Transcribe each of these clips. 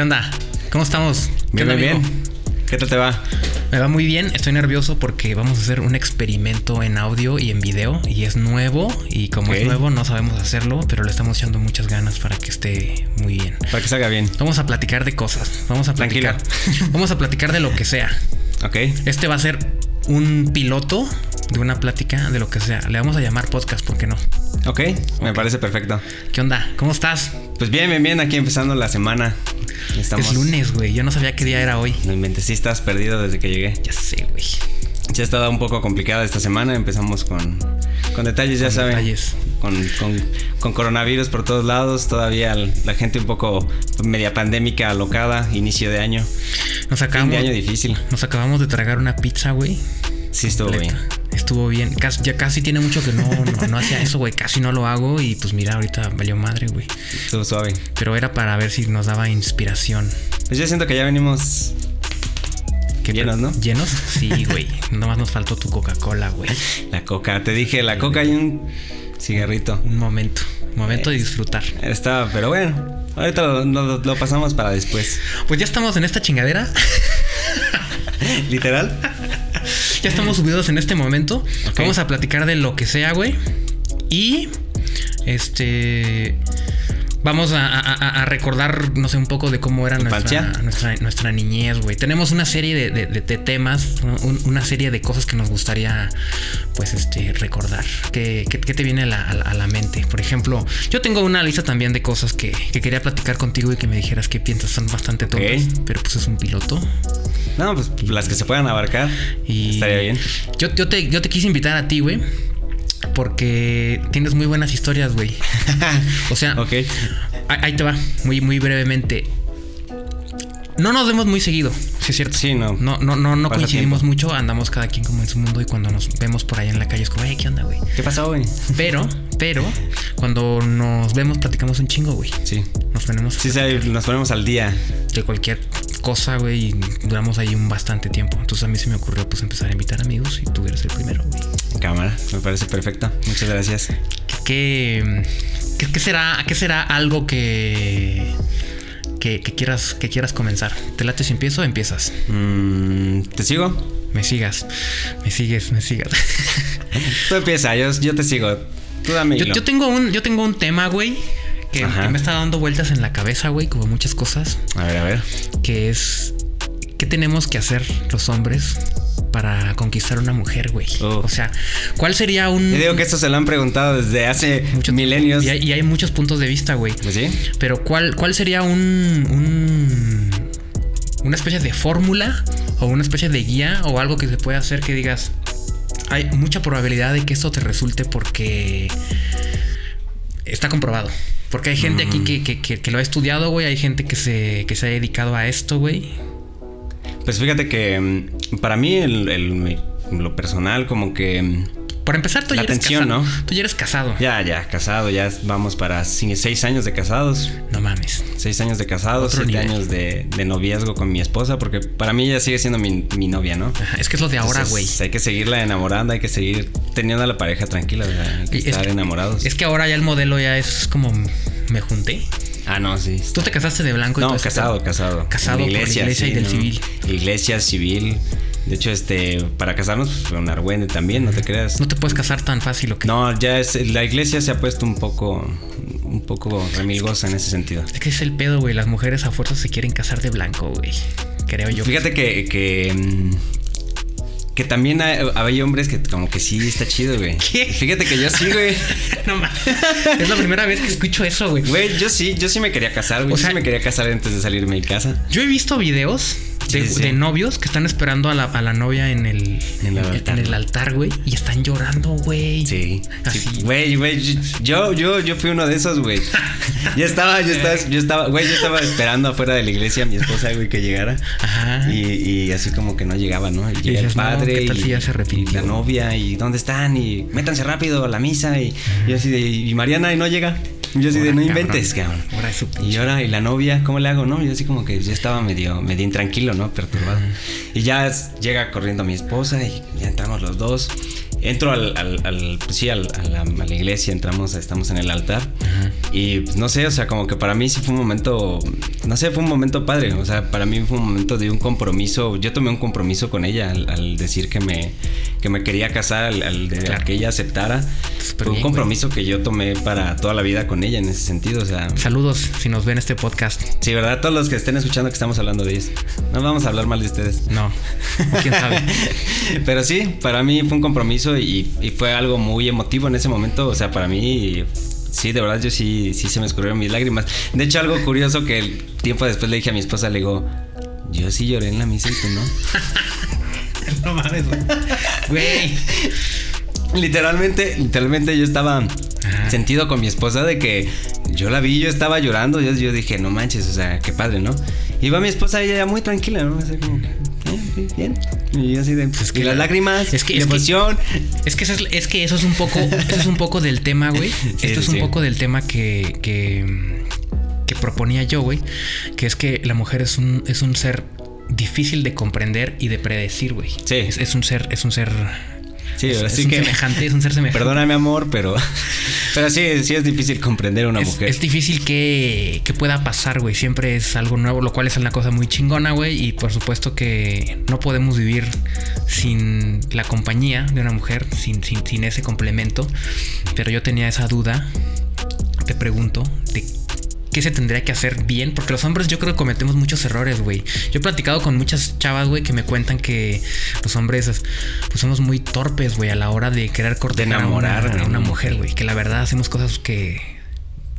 ¿Qué onda? ¿Cómo estamos? ¿Qué Bien, onda, bien, bien. ¿Qué tal te va? Me va muy bien, estoy nervioso porque vamos a hacer un experimento en audio y en video y es nuevo y como es nuevo no sabemos hacerlo, pero le estamos echando muchas ganas para que esté muy bien. Para que salga bien. Vamos a platicar de cosas, vamos a platicar. Vamos a platicar de lo que sea. Ok. Este va a ser un piloto de una plática de lo que sea. Le vamos a llamar podcast, ¿por qué no? Ok, me parece perfecto. ¿Qué onda? ¿Cómo estás? Pues bien, bien, bien, aquí empezando la semana. Estamos... Es lunes, güey. Yo no sabía qué día era hoy. No inventes, sí estás perdido desde que llegué. Ya sé, güey. Ya ha estado un poco complicada esta semana. Empezamos con, con detalles, ya saben. detalles. Con, con- con coronavirus por todos lados. Todavía la gente un poco media pandémica, alocada. Inicio de año. Nos Fin acabamos, de año difícil. nos acabamos de tragar una pizza, güey. Sí, estuvo bien. Estuvo bien. Casi- ya casi tiene mucho que no, no, no hacía eso, güey. Casi no lo hago. Y pues mira, ahorita valió madre, güey. Estuvo suave. Pero era para ver si nos daba inspiración. Pues yo siento que ya venimos ¿Qué Llenos, ¿no? ¿Llenos? Sí, güey. Nomás nos faltó tu Coca-Cola, güey. la coca. Te dije, la coca y un cigarrito. Un momento. Momento de disfrutar. Estaba, pero bueno. Ahorita lo, lo- lo pasamos para después. Pues ya estamos en esta chingadera. Literal. Ya estamos subidos en este momento. Vamos a platicar de lo que sea, güey. Y este. Vamos a, a- a- a recordar, no sé, un poco de cómo era nuestra, ¿Infancia? nuestra, nuestra niñez, güey. Tenemos una serie de, de- de- de temas, un- una serie de cosas que nos gustaría, pues, este, recordar. ¿Qué, qué- qué te viene a la, a mente? Por ejemplo, yo tengo una lista también de cosas que, que quería platicar contigo y que me dijeras que piensas son bastante Ok. tontas. Pero pues es un piloto. No, pues las que se puedan abarcar. Y Estaría bien. Yo, yo, te, yo te quise invitar a ti, güey. Porque tienes muy buenas historias, güey. O sea, ahí, te va, muy, muy brevemente. No nos vemos muy seguido, sí es cierto. Sí, no. No, no, no, no coincidimos tiempo. mucho, andamos cada quien como en su mundo y cuando nos vemos por ahí en la calle es como, hey, ¿qué onda, güey? ¿Qué pasó, güey? Pero, pero, cuando nos vemos platicamos un chingo, güey. Sí. Nos ponemos Sí, sí, nos ponemos al día. de cualquier cosa, güey, y duramos ahí un bastante tiempo. Entonces a mí se me ocurrió pues empezar a invitar amigos y tú eres el primero, güey. Cámara, me parece perfecto. Muchas gracias. ¿Qué, qué, qué será, qué será algo que, que, que quieras, que quieras comenzar? ¿Te late si empiezo o empiezas? Mm, ¿Te sigo? Me sigas, me sigues, me sigas. Tú empieza, yo, yo te sigo. Tú dame yo tengo un, yo tengo un tema, güey, que, me está dando vueltas en la cabeza, güey, como muchas cosas, A ver, a ver. que es ¿qué tenemos que hacer los hombres para conquistar a una mujer, güey? Oh. O sea, ¿cuál sería un Yo digo que esto se lo han preguntado desde hace mucho- milenios. Y hay, y hay muchos puntos de vista, güey. Pues sí. Pero ¿cuál, cuál sería un, un- una especie de fórmula o una especie de guía o algo que se pueda hacer que digas hay mucha probabilidad de que esto te resulte porque está comprobado. Porque hay gente aquí que, que- que- que lo ha estudiado, güey. Hay gente que se, que se ha dedicado a esto, güey. Pues fíjate que mm, para mí, el, el- lo personal, como que. Por empezar, tú La ya eres atención, casado. ¿no? Tú ya eres casado. Ya, ya, casado, ya vamos para seis años de casados. No mames. Seis años de casados, siete nivel. años de, de noviazgo con mi esposa, porque para mí ella sigue siendo mi, mi novia, ¿no? Ajá, Es que es lo de ahora, güey. Hay que seguirla enamorando, hay que seguir teniendo a la pareja tranquila, o sea, hay que es estar que- enamorados. Es que ahora ya el modelo ya es como me junté. Ah, no, sí. Tú te casaste de blanco y No, casado, casado. Casado por la iglesia y del civil. Iglesia civil. De hecho, este, para casarnos, pues, fue un argüende también, no te creas. No te puedes casar tan fácil, ¿o qué? No, ya es, la iglesia se ha puesto un poco, un poco remilgosa en ese sentido. Es que es el pedo, güey. Las mujeres a fuerza se quieren casar de blanco, güey. Creo yo. Fíjate que, que, mm, que también hay, hay hombres que como que sí está chido, güey. ¿Qué? Fíjate que yo sí, güey. no mames. Es la primera vez que escucho eso, güey. Güey, yo sí, yo sí me quería casar, güey. O Yo sea- sí me quería casar antes de salirme de casa. Yo he visto videos de, Sí, sí. de novios que están esperando a la, a la novia en el, En el en- altar. en el altar, güey. Y están llorando, güey. Sí. Así. sí. Güey, güey, yo, yo, yo fui uno de esos, güey. Yo estaba, yo estaba, yo estaba, güey, yo estaba esperando afuera de la iglesia a mi esposa, güey, que llegara. Ajá. Y, y así como que no llegaba, ¿no? Y el no, padre ¿qué tal y, si ya se y arrepintió? la novia y ¿dónde están? Y métanse rápido a la misa y, y así de, y Mariana y no llega. Yo así de, no inventes, cabrón. Ahora Y ahora, ¿y la novia? ¿Cómo le hago? No, yo así como que ya estaba medio, medio intranquilo, ¿no? Perturbado. Y ya llega corriendo mi esposa y ya entramos los dos. Entro al, al, al- pues sí, al- a, la, a la iglesia, entramos, estamos en el altar. Y pues, no sé, o sea, como que para mí sí fue un momento, no sé, fue un momento padre. O sea, para mí fue un momento de un compromiso. Yo tomé un compromiso con ella al, al decir que me, que me quería casar, al, de Claro. que ella aceptara. Súper fue un compromiso que yo tomé para toda la vida con ella en ese sentido. O sea, Saludos si nos ven este podcast. sí, ¿verdad? Todos los que estén escuchando que estamos hablando de ellos. No vamos a hablar mal de ustedes. No, quién sabe. Pero sí, para mí fue un compromiso y, y fue algo muy emotivo en ese momento. O sea, para mí, sí, de verdad, yo sí, sí se me escurrieron mis lágrimas. De hecho, algo curioso que el tiempo después le dije a mi esposa, le digo, yo sí lloré en la misa y tú no. No mames, güey. literalmente, literalmente yo estaba sentido con mi esposa de que yo la vi, yo estaba llorando. Yo, yo dije, no manches, o sea, qué padre, ¿no? Y va mi esposa, ella ya muy tranquila, ¿no? Así como que, "Eh, sí, bien. Y así de, Pues es que las la- lágrimas, es que- es la que- emoción. Es que eso es, es que eso es un poco, eso es un poco del tema, güey. Sí, Esto es sí, un poco del tema que, que, que proponía yo, güey. Que es que la mujer es un, es un ser difícil de comprender y de predecir, güey. Sí. Es, es un ser, es un ser. Sí, es, ahora es sí un que. semejante, es un ser semejante. Perdóname, amor, pero. Pero sí, sí es difícil comprender a una es, mujer. es difícil que, que pueda pasar, güey. Siempre es algo nuevo, lo cual es una cosa muy chingona, güey. Y por supuesto que no podemos vivir sin la compañía de una mujer, sin, sin, sin ese complemento. Pero yo tenía esa duda, te pregunto, de qué se tendría que hacer bien. Porque los hombres yo creo que cometemos muchos errores, güey. Yo he platicado con muchas chavas, güey, que me cuentan que los hombres pues somos muy torpes, güey, a la hora de querer cortar enamorar a una, de a una una mujer, güey. Que la verdad hacemos cosas que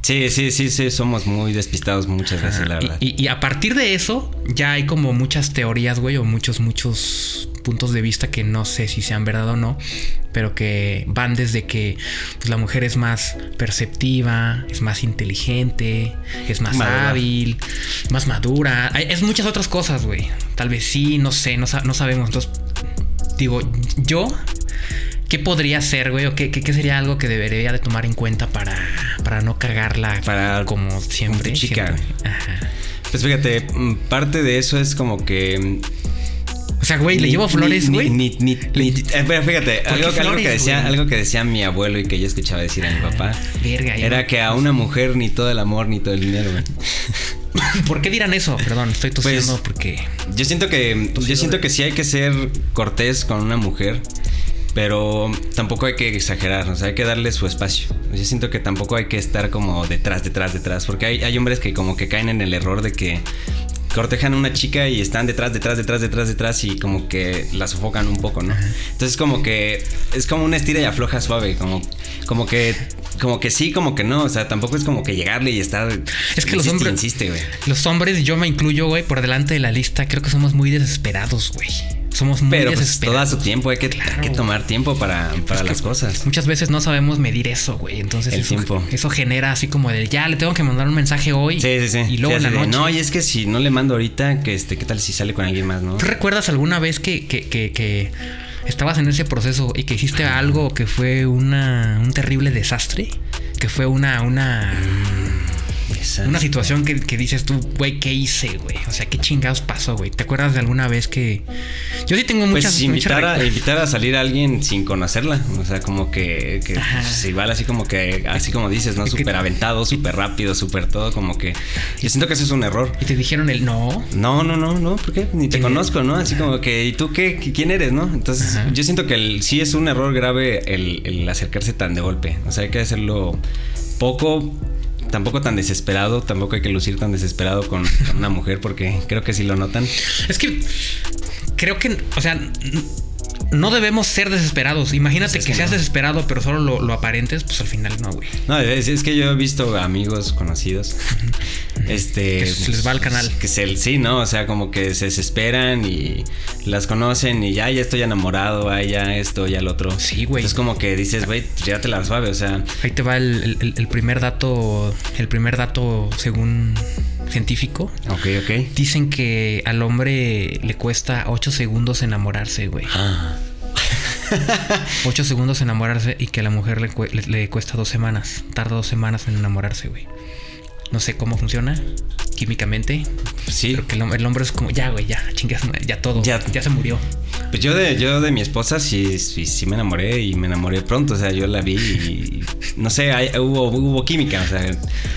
Sí, sí, sí, sí, somos muy despistados muchas veces, la verdad. Y, y- y a partir de eso, ya hay como muchas teorías, güey, o muchos, muchos puntos de vista que no sé si sean verdad o no, pero que van desde que pues, la mujer es más perceptiva, es más inteligente, es más Madura. hábil, más madura. Es muchas otras cosas, güey. Tal vez sí, no sé, no, sa- no sabemos. Entonces, digo, yo. ¿Qué podría ser, güey? ¿O qué, qué- qué sería algo que debería de tomar en cuenta para, para no cagarla Para- como siempre? como tu chica, siempre? Ajá. Pues fíjate, mm, parte de eso es como que. O sea, güey, le llevo flores, güey. Ni, ni, ni- eh, pero fíjate, ¿Por qué algo, que- algo flores, que decía, güey? algo que decía mi abuelo y que yo escuchaba decir a mi papá. Verga, Era que a una mujer ni todo el amor ni todo el dinero, güey. ¿Por qué dirán eso? Perdón, estoy tosiendo Pues, porque. Yo siento que yo siento que sí hay que ser cortés con una mujer, pero tampoco hay que exagerar, o sea, hay que darle su espacio. Yo siento que tampoco hay que estar como detrás, detrás, detrás, porque hay, hay hombres que como que caen en el error de que cortejan a una chica y están detrás, detrás, detrás, detrás, detrás y como que la sofocan un poco, ¿no? Entonces como que es como una estira y afloja suave, como, como que, como que sí, como que no, o sea, tampoco es como que llegarle y estar... Es que los insiste hombres- Insiste, güey. Los hombres, yo me incluyo, güey, por delante de la lista, creo que somos muy desesperados, güey. Somos muy Pero pues todo a su tiempo, hay que, Claro. hay que tomar tiempo para, para las cosas. Muchas veces no sabemos medir eso, güey. Entonces El eso, tiempo. eso genera así como de ya le tengo que mandar un mensaje hoy. Sí, sí, sí. Y luego Sí, en la noche. No, y es que si no le mando ahorita, que este, ¿qué tal si sale con alguien más, no? ¿Tú recuerdas alguna vez que, que, que, que estabas en ese proceso y que hiciste algo que fue una, un terrible desastre? Que fue una, una, Una situación que, que dices tú, güey, ¿qué hice, güey? O sea, ¿qué chingados pasó, güey? ¿Te acuerdas de alguna vez que... Yo sí tengo muchas... Pues invitar muchas a, invitar a salir a alguien sin conocerla. O sea, como que, que pues, igual así como que, así como dices, ¿no? Súper aventado, súper rápido, súper todo, como que. Yo siento que eso es un error. Y te dijeron el no. No, no, no, no, ¿por qué? Ni te conozco, ¿no? Así como que, ¿y tú qué? ¿Quién eres, no? Entonces, Ajá. yo siento que el- sí es un error grave el, el acercarse tan de golpe. O sea, hay que hacerlo poco, tampoco tan desesperado, tampoco hay que lucir tan desesperado con, una mujer porque creo que sí lo notan. Es que creo que, o sea, no debemos ser desesperados. Imagínate Pues es que, que seas no. desesperado, pero solo lo, lo aparentes, pues al final no, güey. No, es, es que yo he visto amigos conocidos. Este. Que se les va al canal. Que se, sí, ¿no? O sea, como que se desesperan y las conocen y ya, ya estoy enamorado, ay, ya esto, ya lo otro. Sí, güey. Es como que dices, güey, ya te la suave, o sea. Ahí te va el, el- el primer dato, el primer dato según científico. Ok, ok. Dicen que al hombre le cuesta 8 segundos enamorarse, güey. Ah. 8 segundos enamorarse y que a la mujer le- le cuesta dos semanas. Tarda dos semanas en enamorarse, güey. No sé cómo funciona químicamente. Sí. Pero que el, el hombre es como, ya, güey, ya, chingas, ya todo. Ya. Ya, se murió. Pues yo de, yo de mi esposa sí, sí, sí me enamoré y me enamoré pronto. O sea, yo la vi y no sé, hubo, hubo química. O sea,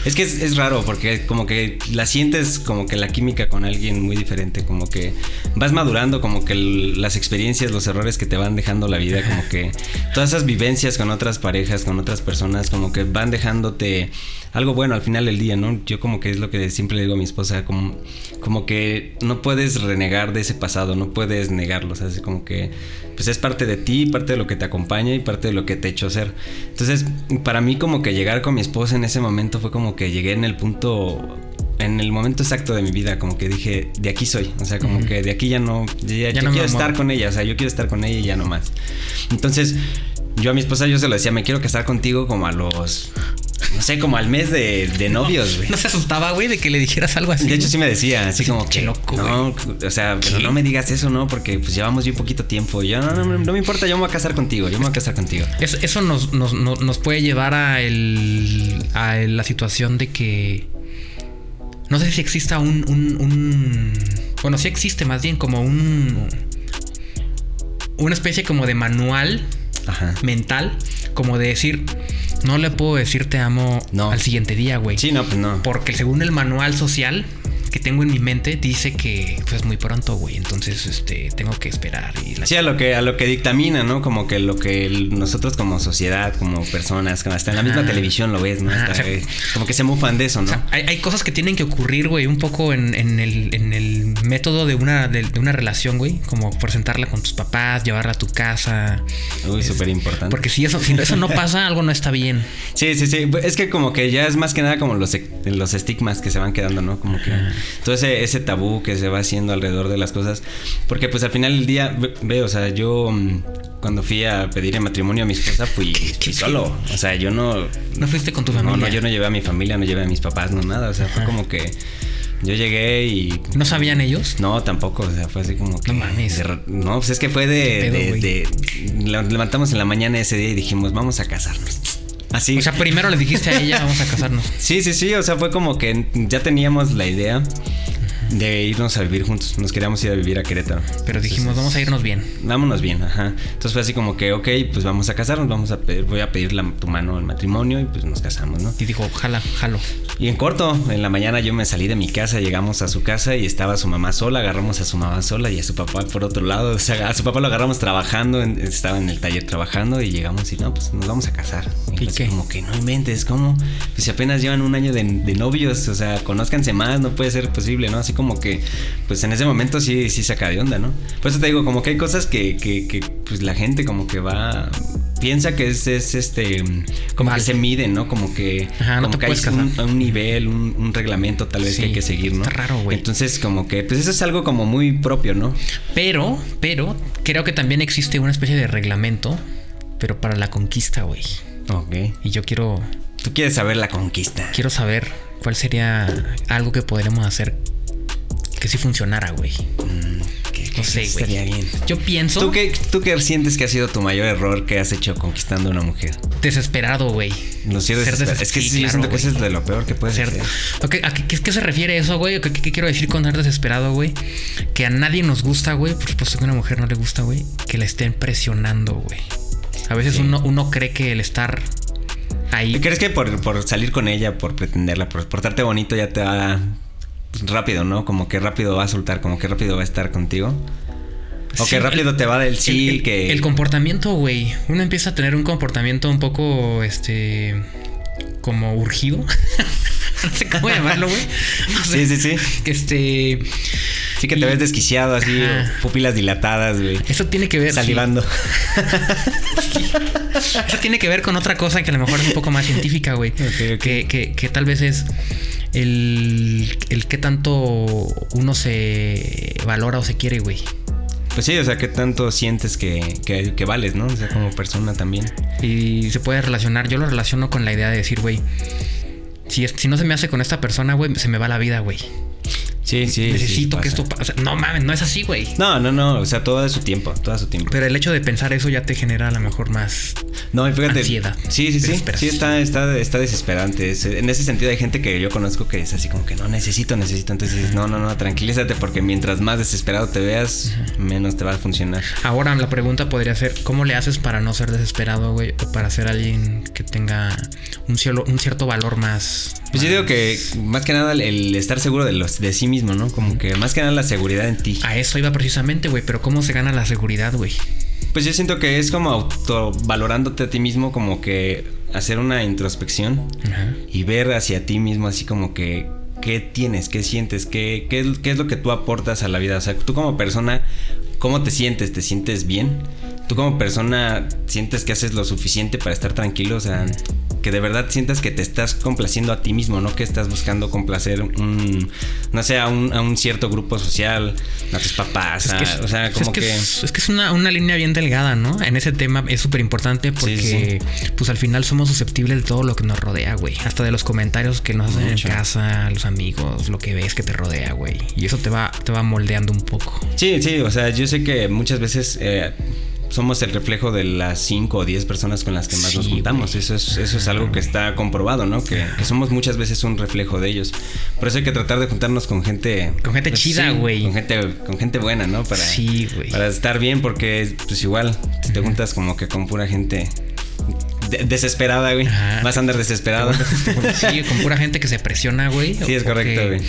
es que es, raro porque como que la sientes como que la química con alguien muy diferente. Como que vas madurando, como que las experiencias, los errores que te van dejando la vida, como que todas esas vivencias con otras parejas, con otras personas, como que van dejándote algo bueno al final del día, ¿no? Yo como que es lo que siempre le digo a mi esposa, como, como que no puedes renegar de ese pasado, no puedes negarlo, o sea, es como que pues es parte de ti, parte de lo que te acompaña y parte de lo que te ha hecho ser. Entonces, para mí como que llegar con mi esposa en ese momento fue como que llegué en el punto en el momento exacto de mi vida, como que dije, de aquí soy. O sea, como que de aquí ya no. Ya, no quiero estar con ella. O sea, yo quiero estar con ella y ya no más. Entonces, yo a mi esposa yo se lo decía, me quiero casar contigo como a los no sé, como al mes de, novios, güey. No, se asustaba, güey, de que le dijeras algo así. De hecho, sí me decía, así como que. loco, no, o sea, pero no me digas eso, ¿no? Porque pues llevamos bien poquito tiempo. Yo, no, no, no, me importa, yo me voy a casar contigo, yo me voy a casar contigo. Eso, nos, nos, puede llevar a, el, a la situación de que. No sé si exista un, un, un. Bueno, sí existe más bien como un. Una especie como de manual mental, como de decir no le puedo decir te amo al siguiente día, güey. Sí, no, pues no. Porque según el manual social, que tengo en mi mente dice que pues, es muy pronto, güey. Entonces, este, tengo que esperar. Y sí, a lo que, a lo que dictamina, ¿no? Como que lo que nosotros como sociedad, como personas, hasta en la misma televisión lo ves, ¿no? como que se mufan de eso, ¿no? hay, cosas que tienen que ocurrir, güey, un poco en, el, en el método de una, de, una relación, güey. Como presentarla con tus papás, llevarla a tu casa. Uy, súper importante. Porque si eso, si eso no pasa, algo no está bien. Sí, sí, sí. Es que como que ya es más que nada como los, los estigmas que se van quedando, ¿no? Como que todo ese, ese tabú que se va haciendo alrededor de las cosas. Porque pues al final del día, ve, o sea, yo mm, cuando fui a pedir el matrimonio a mi esposa fui, solo. O sea, yo no... ¿No fuiste con tu familia? No, no, yo no llevé a mi familia, no llevé a mis papás, no nada. O sea, fue como que... Yo llegué y. ¿No sabían ellos? No, tampoco. O sea, fue así como que. No mames. no, pues es que fue de. de, levantamos en la mañana ese día y dijimos, vamos a casarnos. Así. O sea, primero le dijiste a ella, vamos a casarnos. Sí, sí, sí. O sea, fue como que ya teníamos la idea de irnos a vivir juntos. Nos queríamos ir a vivir a Querétaro. Pero dijimos, vamos a irnos bien. Vámonos bien, ajá. Entonces fue así como que, ok, pues vamos a casarnos, vamos a voy a pedir tu mano al matrimonio y pues nos casamos, ¿no? Y dijo, jala, jalo. Y en corto, en la mañana yo me salí de mi casa, llegamos a su casa y estaba su mamá sola, agarramos a su mamá sola y a su papá por otro lado. O sea, a su papá lo agarramos trabajando, estaba en el taller trabajando y llegamos y no, pues nos vamos a casar. Y, qué? Como que no inventes, ¿cómo? Pues si apenas llevan un año de, de novios, o sea, conózcanse más, no puede ser posible, ¿no? Así como que, pues en ese momento sí, sí saca de onda, ¿no? Por eso te digo, como que hay cosas que, que, pues la gente como que va piensa que es, es este como que se mide, ¿no? Como que, como que hay un, nivel, un, reglamento tal vez que hay que seguir, ¿no? Está raro, güey. Entonces, como que, pues eso es algo como muy propio, ¿no? Pero, pero, creo que también existe una especie de reglamento, pero para la conquista, güey. Ok. Y yo quiero. Tú quieres saber la conquista. Quiero saber cuál sería algo que podremos hacer que sí funcionara, güey. Mm, no sé, güey. Estaría bien. Yo pienso. ¿Tú qué, ¿Tú qué sientes que ha sido tu mayor error que has hecho conquistando a una mujer? Desesperado, güey. No sé, Es que sí, siento que eso es de lo peor que puede ser. ¿A qué, se refiere eso, güey? ¿Qué, quiero decir con ser desesperado, güey? Que a nadie nos gusta, güey. Por supuesto que a una mujer no le gusta, güey. Que la estén presionando, güey. A veces uno, uno cree que el estar ahí. ¿Crees que por, por salir con ella, por pretenderla, por portarte bonito, ya te va rápido, ¿no? Como que rápido va a soltar, como que rápido va a estar contigo. O que rápido te va a dar el sí, el, que... El comportamiento, güey. Uno empieza a tener un comportamiento un poco, este... Como urgido. no sé cómo llamarlo, güey. sí, sí, sí. Este... Sí que te ves desquiciado, así, pupilas dilatadas, güey. Eso tiene que ver... Salivando. Eso tiene que ver con otra cosa que a lo mejor es un poco más científica, güey. Que, que, que tal vez es el, el qué tanto uno se valora o se quiere, güey. Pues sí, o sea, qué tanto sientes que, que, vales, ¿no? O sea, como persona también. Y se puede relacionar, yo lo relaciono con la idea de decir, güey, si, si no se me hace con esta persona, güey, se me va la vida, güey. Sí, Sí. Necesito sí, que esto pase. No mames, no es así, güey. No, no, no. O sea, todo a su tiempo. Todo a su tiempo. Pero el hecho de pensar eso ya te genera a lo mejor más. No, y fíjate. Ansiedad. Sí, sí, sí. Sí, está, está, está desesperante. Es- en ese sentido, hay gente que yo conozco que es así como que no necesito, necesito. Entonces dices, no, no, no, tranquilízate, porque mientras más desesperado te veas, menos te va a funcionar. Ahora la pregunta podría ser: ¿cómo le haces para no ser desesperado, güey? O para ser alguien que tenga un, cielo- un cierto valor más. Pues yo digo que más que nada el, el estar seguro de los de sí mismo, ¿no? Como que más que nada la seguridad en ti. A eso iba precisamente, güey. Pero ¿cómo se gana la seguridad, güey? Pues yo siento que es como autovalorándote a ti mismo, como que hacer una introspección Ajá. y ver hacia ti mismo así como que qué tienes, qué sientes, qué, qué, qué es lo que tú aportas a la vida. O sea, tú como persona, ¿cómo te sientes? ¿Te sientes bien? Tú como persona, ¿sientes que haces lo suficiente para estar tranquilo? O sea, que de verdad sientas que te estás complaciendo a ti mismo, no que estás buscando complacer un, no sé, a un, a un cierto grupo social, a tus papás, Es que, a- o sea, es como que, que... es, es que es una, una línea bien delgada, ¿no? En ese tema es súper importante porque, pues al final somos susceptibles de todo lo que nos rodea, güey. Hasta de los comentarios que nos hacen en casa, los amigos, lo que ves que te rodea, güey. Y eso te va, te va moldeando un poco. Sí, sí, o sea, yo sé que muchas veces eh, somos el reflejo de las 5 o 10 personas con las que más Sí, nos juntamos. güey. Eso es, eso es algo que está comprobado, ¿no? Que, que somos muchas veces un reflejo de ellos. Por eso hay que tratar de juntarnos con gente... Con gente pues, chida, sí, güey. Con gente, con gente buena, ¿no? Para, Sí, güey. Para estar bien, porque pues igual, si te juntas como que con pura gente de- desesperada, güey. Ajá. Vas a andar desesperado. Sí, con pura gente que se presiona, güey. Sí, es Porque- correcto, güey.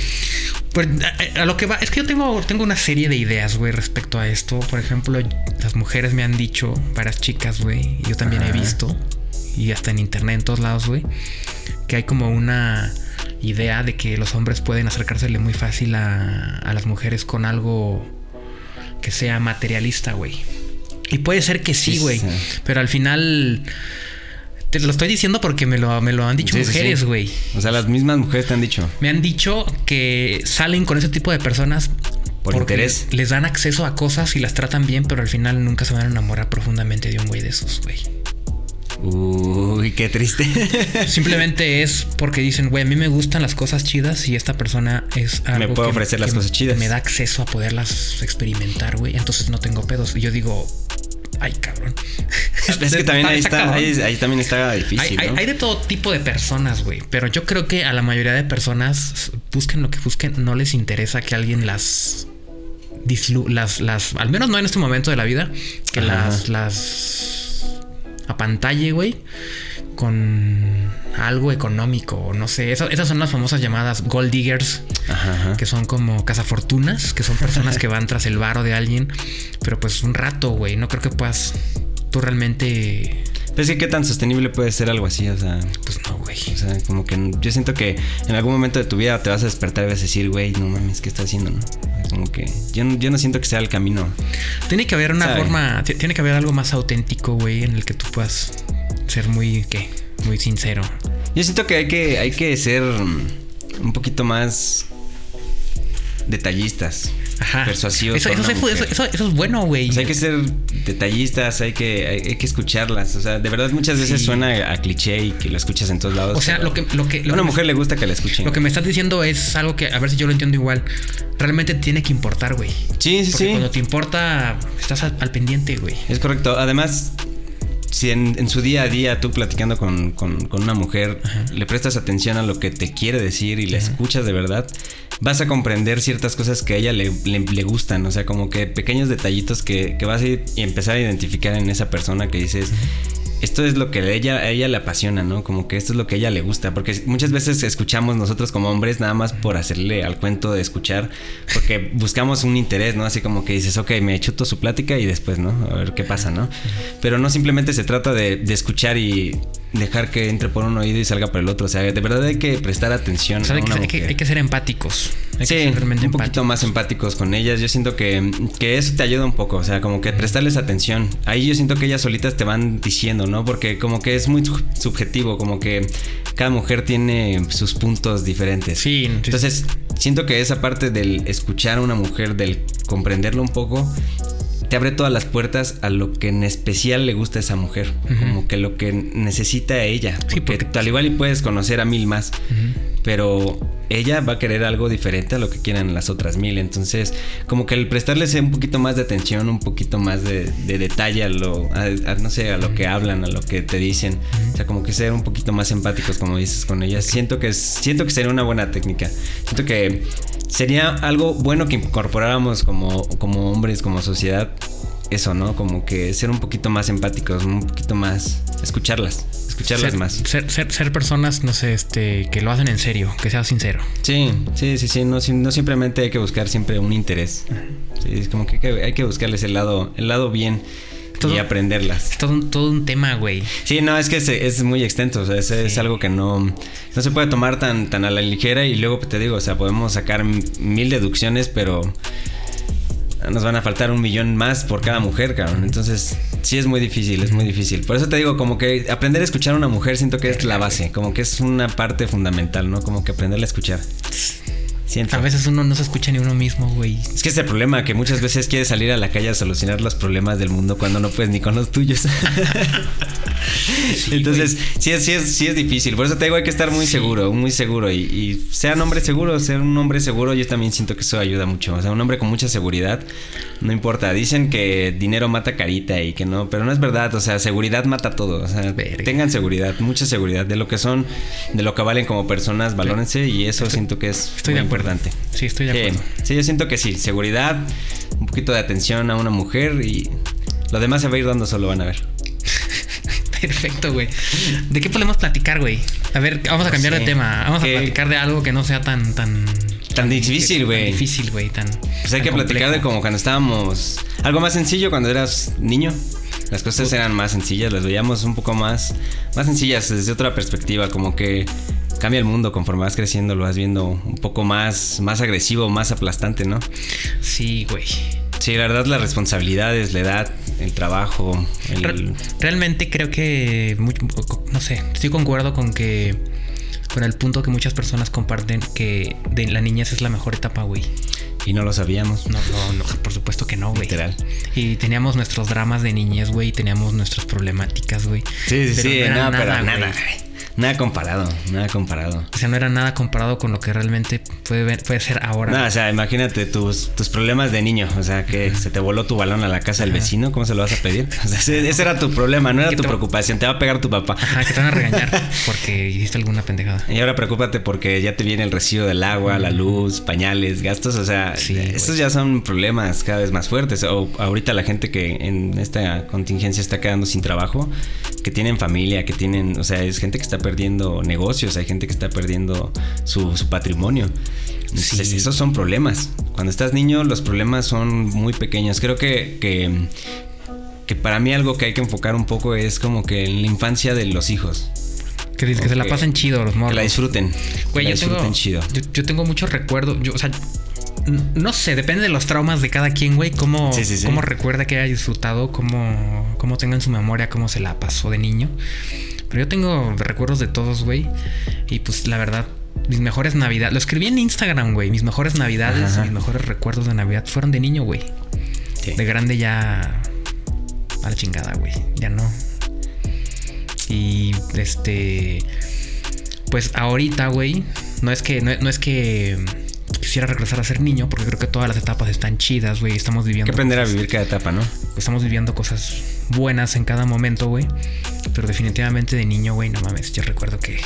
Pues a, a lo que va, es que yo tengo, tengo una serie de ideas, güey, respecto a esto. Por ejemplo, las mujeres me han dicho, varias chicas, güey, y yo también he visto, y hasta en internet, en todos lados, güey, que hay como una idea de que los hombres pueden acercársele muy fácil a, a las mujeres con algo que sea materialista, güey. Y puede ser que sí, Sí, güey, sí. pero al final... Te lo estoy diciendo porque me lo, me lo han dicho Sí, sí, sí. mujeres, güey. O sea, las mismas mujeres te han dicho. Me han dicho que salen con ese tipo de personas Por porque interés. Les dan acceso a cosas y las tratan bien, pero al final nunca se van a enamorar profundamente de un güey de esos, güey. Uy, qué triste. Simplemente es porque dicen, güey, a mí me gustan las cosas chidas y esta persona es algo puede que- ofrecer las que- cosas chidas. me da acceso a poderlas experimentar, güey. Entonces no tengo pedos. Y yo digo, ay, cabrón. es que también ahí está, ahí, ahí también está difícil, Hay, ¿no? hay de todo tipo de personas, güey. Pero yo creo que a la mayoría de personas, busquen lo que busquen, no les interesa que alguien las. las, las. Al menos no en este momento de la vida. Que Ajá. las. las. apantalle, güey. Con algo económico. o No sé. Esas, esas son las famosas llamadas gold diggers. Ajá, ajá. Que son como cazafortunas. Que son personas que van tras el varo de alguien. Pero pues un rato, güey. No creo que puedas. Tú realmente. Pero es que qué tan sostenible puede ser algo así, o sea, Pues no, güey. o sea, como que yo siento que en algún momento de tu vida te vas a despertar y vas a decir, güey, no mames, ¿qué estás haciendo, no? Como que yo, no- yo no siento que sea el camino. Tiene que haber una Sabe. forma, ti- tiene que haber algo más auténtico, güey, en el que tú puedas ser muy, ¿qué? Muy sincero. Yo siento que hay que, hay que ser mm, un poquito más detallistas, Ajá. persuasivos. Eso, eso, se- eso- es bueno, güey. O sea, hay que ser detallistas, hay que, hay, hay que escucharlas. O sea, de verdad muchas veces Sí. suena a cliché y que lo escuchas en todos lados. O sea, lo que, lo que, a una que- mujer le gusta que la escuchen. lo que me estás diciendo es algo que, a ver si yo lo entiendo igual. Realmente tiene que importar, güey. Sí, sí, Porque sí. cuando te importa, estás al, al pendiente, güey. Es correcto. Además, si en, en su día a día tú platicando con, con- con una mujer le prestas atención a lo que te quiere decir y la escuchas de verdad, vas a comprender ciertas cosas que a ella le, le- le gustan. O sea, como que pequeños detallitos que, que vas a ir y empezar a identificar en esa persona que dices. Esto es lo que a ella, a ella le apasiona, ¿no? Como que esto es lo que a ella le gusta. Porque muchas veces escuchamos nosotros como hombres nada más por hacerle al cuento de escuchar. Porque buscamos un interés, ¿no? Así como que dices, ok, me chuto su plática y después, ¿no? A ver qué pasa, ¿no? Pero no simplemente se trata de, de escuchar y dejar que entre por un oído y salga por el otro. O sea, de verdad hay que prestar atención O sea, a hay que, hay que- hay que ser empáticos. Hay que Sí, ser realmente un poquito más empáticos con ellas. Yo siento que, que eso te ayuda un poco, o sea, como que prestarles atención. Ahí yo siento que ellas solitas te van diciendo, ¿no? Porque como que es muy su- subjetivo, como que cada mujer tiene sus puntos diferentes. Sí, sí. Entonces, siento que esa parte del escuchar a una mujer, del comprenderlo un poco, te abre todas las puertas a lo que en especial le gusta a esa mujer, como que lo que necesita ella. Sí, porque, porque- al igual y puedes conocer a mil más. Pero ella va a querer algo diferente a lo que quieran las otras mil. Entonces, como que el prestarles un poquito más de atención, un poquito más de, detalle a lo, no sé, a lo que hablan, a lo que te dicen. O sea, como que ser un poquito más empáticos, como dices, con ellas. Siento que, siento que sería una buena técnica. Siento que sería algo bueno que incorporáramos como, como hombres, como sociedad. Eso, ¿no? Como que ser un poquito más empáticos, un poquito más escucharlas escucharlas más. Ser, ser, personas, no sé, este, que lo hacen en serio, que sea sincero. Sí, sí, sí, sí. No, no simplemente hay que buscar siempre un interés. Sí, es como que hay que, buscarles el lado, el lado bien. y aprenderlas. Es todo un, todo un tema, güey. Sí, no, es que es, muy extenso. O sea, es, algo que no, no se puede tomar tan, tan a la ligera. Y luego te digo, o sea, podemos sacar mil deducciones, pero nos van a faltar un millón más por cada mujer, cabrón. Entonces, sí es muy difícil, es muy difícil. Por eso te digo, como que aprender a escuchar a una mujer siento que es la base, como que es una parte fundamental, ¿no? Como que aprenderla a escuchar. A veces uno no se escucha ni uno mismo, güey. Es que es el problema, que muchas veces quieres salir a la calle a solucionar los problemas del mundo cuando no puedes ni con los tuyos. Entonces, sí es, sí, es, sí es difícil. Por eso te digo, hay que estar muy seguro, muy seguro. Y, y sean hombres seguros, ser un hombre seguro, yo también siento que eso ayuda mucho. O sea, un hombre con mucha seguridad, no importa. Dicen que dinero mata carita y que no, pero no es verdad. O sea, seguridad mata todo. O sea, tengan seguridad, mucha seguridad de lo que son, de lo que valen como personas, valórense y eso siento que es estoy muy de importante. Sí, estoy de acuerdo. sí, yo siento que sí. Seguridad, un poquito de atención a una mujer y lo demás se va a ir dando solo, van a ver. Perfecto, güey. ¿De qué podemos platicar, güey? A ver, vamos a cambiar de tema. Vamos a platicar de algo que no sea tan, tan. Tan difícil, güey. difícil, güey. Tan. Pues hay que platicar de como cuando estábamos. Algo más sencillo cuando eras niño. Las cosas eran más sencillas, las veíamos un poco más, más sencillas desde otra perspectiva, como que cambia el mundo conforme vas creciendo, lo vas viendo un poco más, más agresivo, más aplastante, ¿no? Sí, güey. Sí, la verdad, las responsabilidades, la edad, el trabajo. realmente creo que, no sé, estoy concuerdo con que, con el punto que muchas personas comparten que de la niñez es la mejor etapa, güey. Y no lo sabíamos. No, no, no, por supuesto que no, güey. Literal. Y teníamos nuestros dramas de niñez, güey, y teníamos nuestras problemáticas, güey. Sí, sí, sí, no, pero nada. Nada comparado, nada comparado. O sea, no era nada comparado con lo que realmente puede, puede ser ahora. No, o sea, imagínate tus, tus problemas de niño. O sea, que se te voló tu balón a la casa del vecino, ¿cómo se lo vas a pedir? O sea, ese, era tu problema, no era tu preocupación. Te va a pegar tu papá. Ajá, que te van a regañar porque hiciste alguna pendejada. Y ahora preocúpate porque ya te viene el recibo del agua, la luz, pañales, gastos. O sea, estos ya son problemas cada vez más fuertes. O ahorita la gente que en esta contingencia está quedando sin trabajo, que tienen familia, que tienen, o sea, es gente que está perdiendo negocios, hay gente que está perdiendo su, patrimonio. esos son problemas. Cuando estás niño, los problemas son muy pequeños. Creo que, que, para mí algo que hay que enfocar un poco es como que en la infancia de los hijos. Que, que se la pasen chido los morros. Que la disfruten. que la disfruten tengo, chido. Yo, tengo muchos recuerdos. o sea, no sé, depende de los traumas de cada quien, güey. Cómo, cómo recuerda que haya disfrutado, cómo, cómo tenga en su memoria cómo se la pasó de niño. Pero yo tengo recuerdos de todos, güey. Y pues la verdad, mis mejores navidades. Lo escribí en Instagram, güey. Mis mejores navidades, mis mejores recuerdos de Navidad fueron de niño, güey. De grande ya. A la chingada, güey. Ya no. Y este. Pues ahorita, güey. No es que. No, es que quisiera regresar a ser niño, porque creo que todas las etapas están chidas, güey. Estamos viviendo. Hay que aprender a vivir cada etapa, ¿no? Estamos viviendo cosas buenas en cada momento, güey. Pero definitivamente de niño, güey, no mames. Yo recuerdo que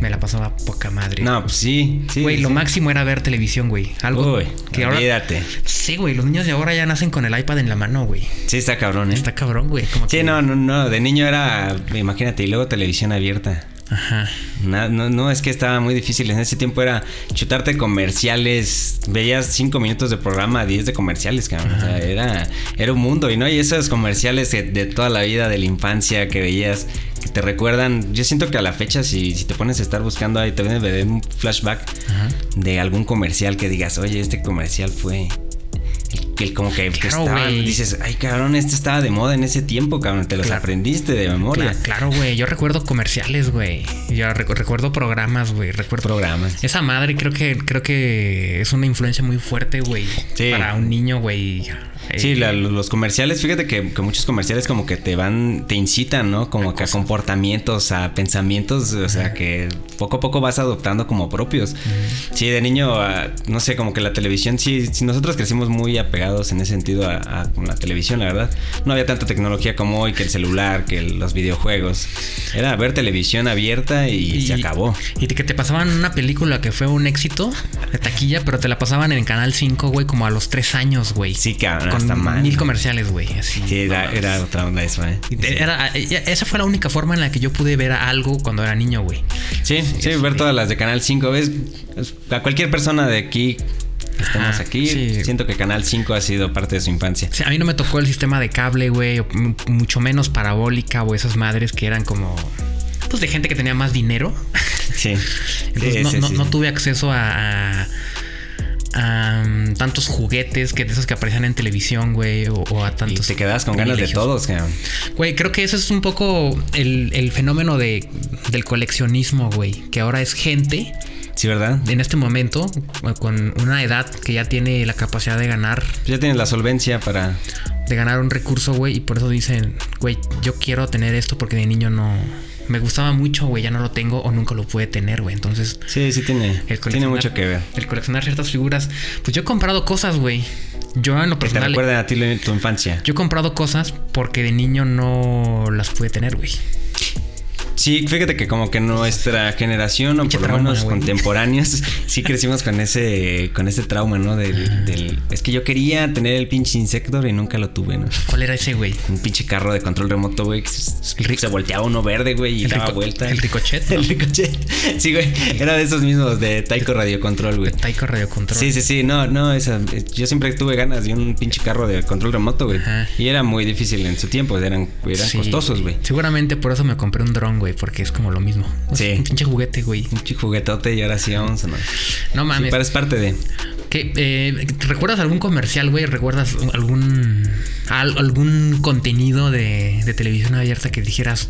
me la pasaba poca madre. No, pues sí, sí. Güey, lo máximo era ver televisión, güey. Algo Uy, que olvídate. Sí, güey, los niños de ahora ya nacen con el iPad en la mano, güey. Sí, está cabrón, ¿eh? Está cabrón, güey. Sí, no, no, no. De niño era, imagínate, y luego televisión abierta. Ajá. No, no, es que estaba muy difícil. En ese tiempo era chutarte comerciales. Veías cinco minutos de programa, 10 de comerciales, cabrón. O sea, era, era un mundo. Y no, y esos comerciales de, toda la vida, de la infancia que veías, que te recuerdan. Yo siento que a la fecha, si, si te pones a estar buscando ahí, te viene a ver un flashback de algún comercial que digas, oye, este comercial fue que como que, dices, ay cabrón, este estaba de moda en ese tiempo, cabrón, te los aprendiste de memoria. Claro, güey, yo recuerdo comerciales, güey. Rec- recuerdo programas, güey. Recuerdo Programas. Esa madre creo que creo que es una influencia muy fuerte, güey. Sí. Para un niño, güey. Eh, Sí, la- los comerciales, fíjate que, que muchos comerciales como que te van, te incitan, ¿no? Como que a comportamientos, a pensamientos, o sea, que poco a poco vas adoptando como propios. Sí, de niño, ah, no sé, como que la televisión, sí, sí, nosotros crecimos muy apegados en ese sentido a, a la televisión, la verdad. No había tanta tecnología como hoy, que el celular, que el- los videojuegos. Era ver televisión abierta y, se acabó. Y que te pasaban una película que fue un éxito de taquilla, pero te la pasaban en Canal 5, güey, como a los tres años, güey. Sí, cabrón, Con hasta mal. mil comerciales, güey. Así. Sí, era, era otra onda eso, ¿eh? Era- esa fue la única forma en la que yo pude ver algo cuando era niño, güey. Sí, sí, ver todas las de Canal 5. ¿Ves? A cualquier persona de aquí que estamos Ajá, aquí, sí. siento que Canal 5 ha sido parte de su infancia. Sea, a mí no me tocó el sistema de cable, güey, mucho menos parabólica o esas madres que eran como. Pues de gente que tenía más dinero. Sí. Entonces Sí, no, sí, no- sí. no tuve acceso a, a- um, tantos juguetes que de esos que aparecían en televisión, güey, o, o a Y tantos. te quedas con ganas de todos, cabrón. Güey, creo que eso es un poco el, el fenómeno de, del coleccionismo, güey. Que ahora es gente Sí, ¿verdad? en este momento con una edad que ya tiene la capacidad de ganar, ya tienes la solvencia para. de ganar un recurso, güey. Y por eso dicen, güey, yo quiero tener esto porque de niño no. Me gustaba mucho, güey, ya no lo tengo o nunca lo pude tener, güey. Entonces, Sí, sí, tiene, tiene mucho que ver. El coleccionar ciertas figuras. Pues yo he comprado cosas, güey. Yo en lo Que te personal. recuerden a ti tu infancia. Yo he comprado cosas porque de niño no las pude tener, güey. Sí, fíjate que como que nuestra generación o por lo trauma, menos güey. contemporáneos sí crecimos con ese con ese trauma, ¿no? Del, del- es que yo quería tener el pinche insector y nunca lo tuve, ¿no? ¿Cuál era ese, güey? Un pinche carro de control remoto, güey, se, volteaba uno verde, güey, y El daba rico- vuelta. el ricochet, ¿no? el ricochet. Sí, güey, era de esos mismos de Taiko Radio Control, güey. Taiko Radio Control. Sí, sí, sí, no, no, esa, yo siempre tuve ganas de un pinche carro de control remoto, güey. Y era muy difícil en su tiempo, eran, eran Sí. costosos, güey. Seguramente por eso me compré un dron, güey, porque es como lo mismo. Sí. Un pinche juguete, güey. Un pinche juguetote y ahora sí vamos a no. No Sí, mames. pero es parte de. ¿Qué, eh, ¿Recuerdas algún comercial, güey? ¿Recuerdas algún al- algún contenido de, de televisión abierta que dijeras?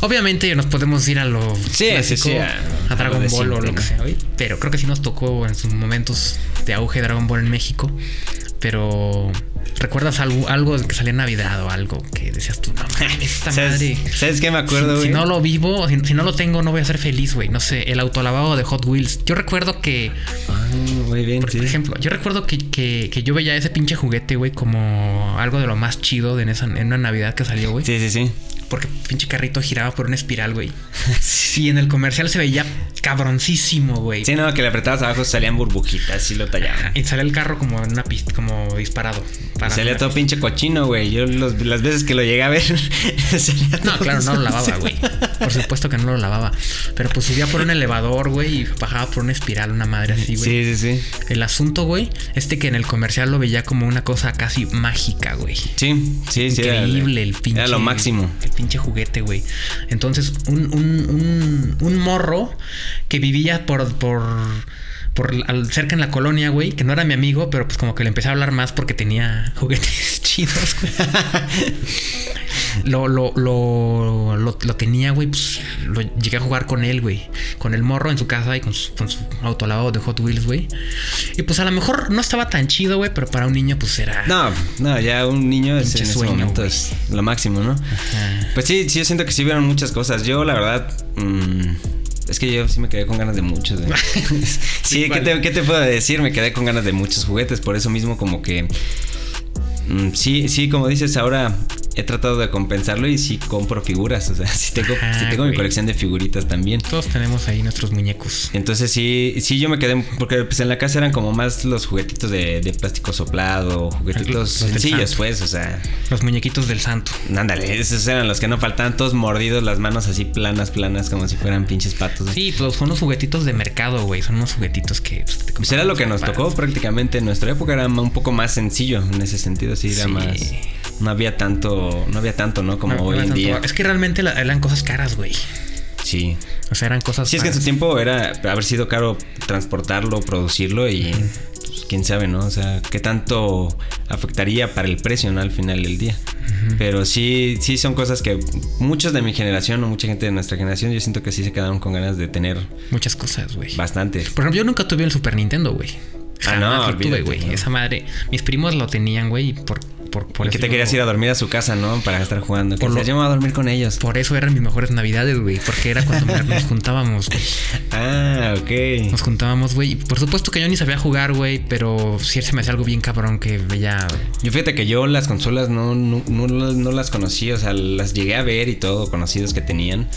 Obviamente nos podemos ir a lo Sí, sí, sí, a, a- a a Dragon Ball o lo que ¿no? sea, güey. Pero creo que sí nos tocó en sus momentos de auge Dragon Ball en México. Pero ¿recuerdas algo, algo que salía en Navidad o algo que decías tú, no mames, esta ¿Sabes, madre? ¿Sabes qué me acuerdo, si, güey? si no lo vivo, si, si no lo tengo, no voy a ser feliz, güey. No sé, el autolavado de Hot Wheels. Yo recuerdo que Ah, muy bien, por sí. ejemplo, yo recuerdo que, que- que yo veía ese pinche juguete, güey, como algo de lo más chido de en, esa, en una Navidad que salió, güey. Sí, sí, sí. Porque pinche carrito giraba por una espiral, güey. Y en el comercial se veía cabroncísimo, güey. Sí, no, que le apretabas abajo salían burbujitas y lo tallaban. Y salía el carro como en una pista, como disparado. Y salía todo pinche cochino, güey. Yo los- las veces que lo llegué a ver, salía No, todo claro, no lo lavaba, güey. Por supuesto que no lo lavaba. Pero pues subía por un elevador, güey, y bajaba por una espiral, una madre así, güey. Sí, sí, sí. El asunto, güey, este que en el comercial lo veía como una cosa casi mágica, güey. Sí, sí, sí. era- Increíble el pinche. Era lo máximo. El pinche juguete, güey. Entonces, un, un, un, un morro que vivía por. por por cerca en la colonia, güey, que no era mi amigo, pero pues como que le empecé a hablar más porque tenía juguetes chidos. lo, lo, lo, lo, lo tenía, güey, pues lo llegué a jugar con él, güey. Con el morro en su casa y con su, con su autolavado de Hot Wheels, güey. Y pues a lo mejor no estaba tan chido, güey, pero para un niño pues era... No, no, ya un niño es, en ese sueño, momento güey. es lo máximo, ¿no? Ajá. Pues sí, sí, yo siento que sí vieron muchas cosas. Yo, la verdad, mm, es que yo sí me quedé con ganas de muchos. güey. sí, ¿qué ¿cuál? te, qué te puedo decir? Me quedé con ganas de muchos juguetes. Por eso mismo, como que. mm, sí, sí, como dices, ahora he tratado de compensarlo y sí compro figuras. O sea, sí tengo, Ajá, sí tengo mi colección de figuritas también. Todos tenemos ahí nuestros muñecos. Entonces sí, sí yo me quedé, porque pues en la casa eran como más los juguetitos de, de plástico soplado, juguetitos Los sencillos pues, o sea, Los muñequitos del santo. ándale, esos eran los que no faltaban, todos mordidos, las manos así planas, planas, como si fueran pinches patos. Sí, pues son unos juguetitos de mercado, güey. Son unos juguetitos que... Pues, te Pues era lo que nos tocó prácticamente en nuestra época, era un poco más sencillo en ese sentido, sí, era Sí. más, no había tanto, no había tanto, ¿no? Como No, hoy en tanto- día. Es que realmente la- eran cosas caras, güey. Sí. O sea, eran cosas... Sí, es que en su tiempo era haber sido caro transportarlo, producirlo y pues, quién sabe, ¿no? O sea, qué tanto afectaría para el precio, ¿no? Al final del día. Pero sí, sí son cosas que muchos de mi generación o mucha gente de nuestra generación, yo siento que sí se quedaron con ganas de tener Muchas cosas, güey. bastante. Por ejemplo, yo nunca tuve el Super Nintendo, güey. Ah, no, lo tuve, güey. no. Esa madre. Mis primos lo tenían, güey. Por, por, por y que te querías yo- ir a dormir a su casa, ¿no? Para estar jugando. Que Por lo- decías, yo me voy a dormir con ellos. Por eso eran mis mejores navidades, güey. Porque era cuando nos juntábamos, güey. Ah, ok. Nos juntábamos, güey. Por supuesto que yo ni sabía jugar, güey. Pero sí se me hacía algo bien cabrón que veía. Yo fíjate que yo las consolas no, no, no, no las conocí, o sea, las llegué a ver y todo, conocidos que tenían.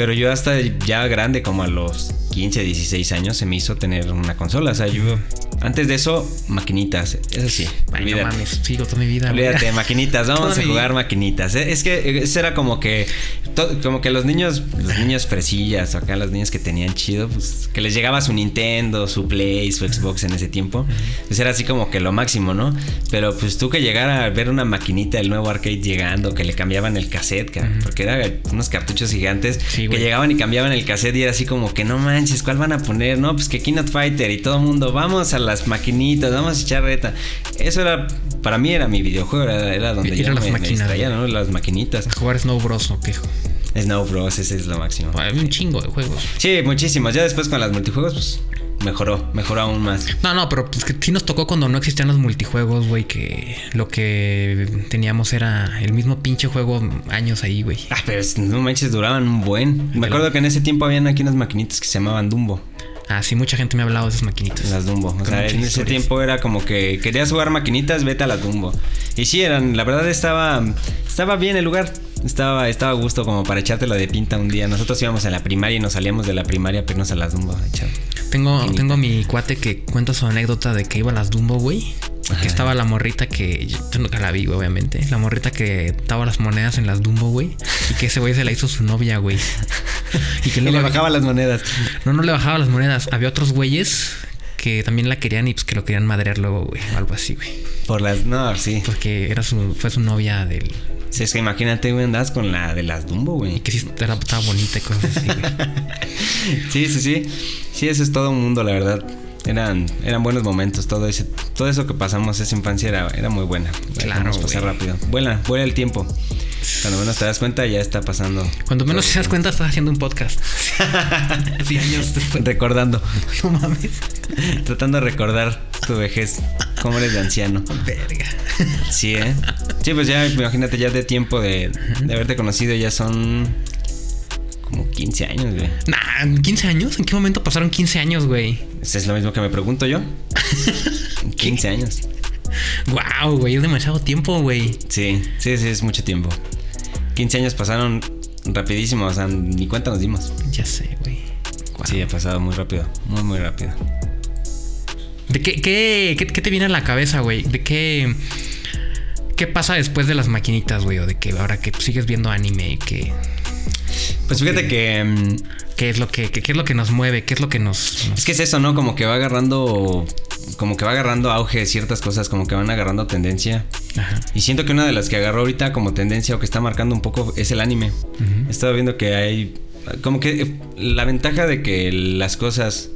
Pero yo hasta ya grande, como a los 15, 16 años, se me hizo tener una consola. O sea, yo antes de eso, maquinitas. Eso sí, Ay, no olvídate. mames, sigo toda mi vida. Olvídate, maquinitas, vamos Toda a jugar maquinitas. Eh, Es que eso era como que como que los niños, los niños fresillas, acá los niños que tenían chido, pues que les llegaba su Nintendo, su Play, su Xbox en ese tiempo, pues era así como que lo máximo, ¿no? Pero pues tú que llegara a ver una maquinita del nuevo arcade llegando, que le cambiaban el cassette, cara, porque eran unos cartuchos gigantes Sí, que llegaban y cambiaban el cassette y era así como que no manches, ¿cuál van a poner? No, pues que Keynote Fighter y todo el mundo, vamos a las maquinitas, vamos a echar reta. Eso era, para mí era mi videojuego, era, era donde Ir a yo las me, güey. ¿no? Las maquinitas. Jugar Snow Bros. o qué. Snow Bros, ese es lo máximo. Hay un chingo de juegos. Sí, muchísimos. Ya después con las multijuegos, pues mejoró, mejoró aún más. No, no, pero pues que sí nos tocó cuando no existían los multijuegos, güey, que lo que teníamos era el mismo pinche juego años ahí, güey. Ah, pero es- no manches, duraban un buen. Me acuerdo que en ese tiempo habían aquí unas maquinitas que se llamaban Dumbo. Ah, sí, mucha gente me ha hablado de esas maquinitas. Las Dumbo. O sea, en ese tiempo era como que querías jugar maquinitas, vete a las Dumbo. Y sí, eran, la verdad estaba, estaba bien el lugar. Estaba, estaba a gusto como para echártelo de pinta un día. Nosotros íbamos a la primaria y nos salíamos de la primaria a irnos a las Dumbo a echar. Tengo, tengo mi cuate que cuenta su anécdota de que iba a las Dumbo, güey. Que estaba la morrita que. Yo nunca la vi, güey, obviamente. La morrita que daba las monedas en las Dumbo, güey. Y que ese güey se la hizo su novia, güey. Y que Y luego. le bajaba las monedas. No, no le bajaba las monedas. Había otros güeyes que también la querían y pues que lo querían madrear luego, güey. Algo así, güey. Por las. No, sí. Porque era su, fue su novia del. Sí, es que imagínate, güey, andas con la de las Dumbo, Y güey. que sí era- estaba bonita y cosas así, güey. Sí, sí, sí. Sí, eso es todo un mundo, la verdad. Eran, eran buenos momentos, todo ese, todo eso que pasamos esa infancia era, era muy buena. La Claro, pasar rápido. Vuela, vuela el tiempo. Cuando menos te das cuenta ya está pasando. Cuando menos te das cuenta, estás haciendo un podcast. Sí, años después. Recordando. No mames. Tratando de recordar tu vejez. Cómo eres de anciano. Verga. Sí, ¿eh? Sí, pues ya, imagínate, ya de tiempo de, de haberte conocido, ya son como 15 años, güey. Nah, ¿15 años? ¿En qué momento pasaron 15 años, güey? Eso es lo mismo que me pregunto yo. 15 años. Wow, güey, es demasiado tiempo, güey. Sí, sí, sí, es mucho tiempo. 15 años pasaron rapidísimo, o sea, ni cuenta nos dimos. Ya sé, güey. Sí, ha pasado muy rápido, muy, muy rápido. ¿De qué, qué, qué, qué te viene a la cabeza, güey? ¿De qué, qué pasa después de las maquinitas, güey? O de que ahora que sigues viendo anime y que... Pues fíjate que mm, ¿Qué es lo que, qué, qué es lo que nos mueve? ¿Qué es lo que nos... nos- es que es eso, ¿no? Como que va agarrando, como que va agarrando auge ciertas cosas, como que van agarrando tendencia. Ajá. Y siento que una de las que agarró ahorita como tendencia o que está marcando un poco es el anime. He estado viendo que hay como que eh, la ventaja de que las cosas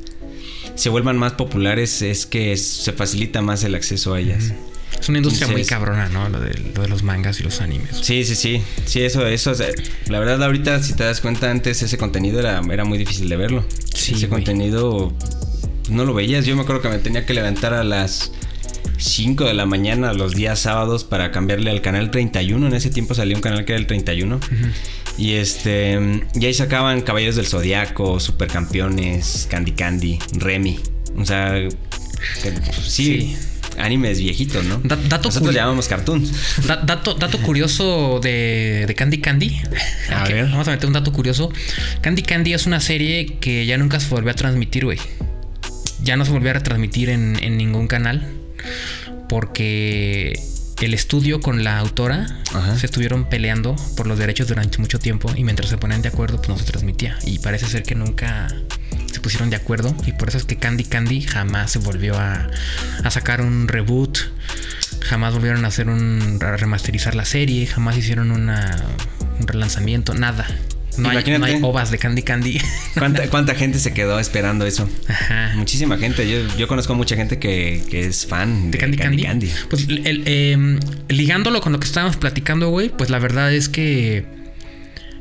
se vuelvan más populares es que se facilita más el acceso a ellas. Es una industria muy cabrona, ¿no? Lo de, lo de los mangas y los animes. Sí, sí, sí. Sí, eso, eso. o sea, la verdad, ahorita, si te das cuenta, antes ese contenido era, era muy difícil de verlo. Sí, ese contenido no lo veías. Yo me acuerdo que me tenía que levantar a las 5 de la mañana los días sábados para cambiarle al canal 31. En ese tiempo salía un canal que era el 31. Y este. Y ahí sacaban Caballeros del Zodiaco, Supercampeones, Candy Candy, Remy. O sea. pues, sí. Sí. Animes viejitos, ¿no? Da- dato Nosotros llamamos cartoons. Da- dato, dato curioso de, de Candy Candy. A ver. Vamos a meter un dato curioso. Candy Candy es una serie que ya nunca se volvió a transmitir, güey. Ya no se volvió a retransmitir en, en ningún canal. Porque el estudio con la autora Ajá. se estuvieron peleando por los derechos durante mucho tiempo. Y mientras se ponían de acuerdo, pues no se transmitía. Y parece ser que nunca se pusieron de acuerdo. Y por eso es que Candy Candy jamás se volvió a, a sacar un reboot. Jamás volvieron a hacer un. a remasterizar la serie. Jamás hicieron una, un relanzamiento. Nada. No hay, no Imagínate. hay ovas de Candy Candy. ¿Cuánta, cuánta gente se quedó esperando eso? Ajá. Muchísima gente. Yo, yo conozco mucha gente que, que es fan de Candy Candy. Pues el, eh, ligándolo con lo que estábamos platicando, güey, pues la verdad es que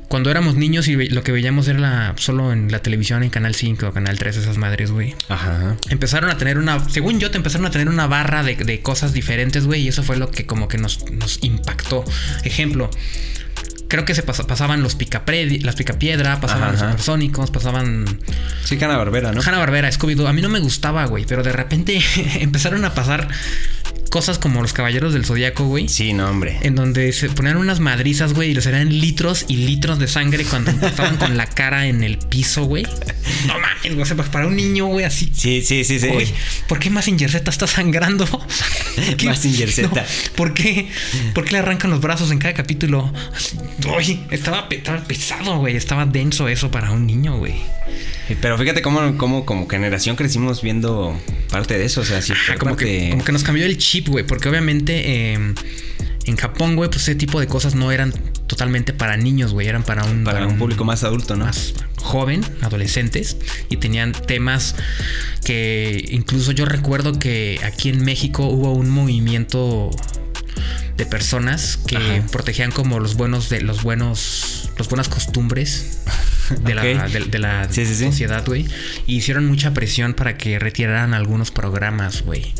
cuando éramos niños y lo que veíamos era la- solo en la televisión, en Canal 5 o Canal 3, esas madres, güey. Ajá. Empezaron a tener una, según yo, te empezaron a tener una barra de, de cosas diferentes, güey, y eso fue lo que como que nos, nos impactó. Ejemplo, creo que se pas- pasaban los picapredi, las picapiedra, pasaban Ajá, los ajá. supersónicos, pasaban Sí, Hanna Barbera, ¿no? Hanna Barbera, Scooby-Doo. A mí no me gustaba, güey, pero de repente empezaron a pasar cosas como los Caballeros del Zodíaco, güey. Sí, no, hombre. En donde se ponían unas madrizas, güey, y les eran litros y litros de sangre cuando estaban con la cara en el piso, güey. No mames, güey. O sea, pues para un niño, güey, así. Sí, sí, sí, sí. ¿por qué Mazinger Z está sangrando? ¿Qué? Mazinger Z. No, ¿Por qué? ¿Por qué le arrancan los brazos en cada capítulo? Uy, estaba pesado, güey. Estaba denso eso para un niño, güey. Pero fíjate cómo, cómo como generación crecimos viendo parte de eso. O sea, sí, Ajá, como, que, como que nos cambió el chip, güey. Porque obviamente eh, en Japón, güey, pues ese tipo de cosas no eran totalmente para niños, güey. Eran para un, para un público más adulto, ¿no? más joven, adolescentes, y tenían temas que incluso yo recuerdo que aquí en México hubo un movimiento de personas que Ajá. protegían como los buenos de los buenos las buenas costumbres de la, de, de la Sí, sí, sí. sociedad, güey. Y hicieron mucha presión para que retiraran algunos programas, güey.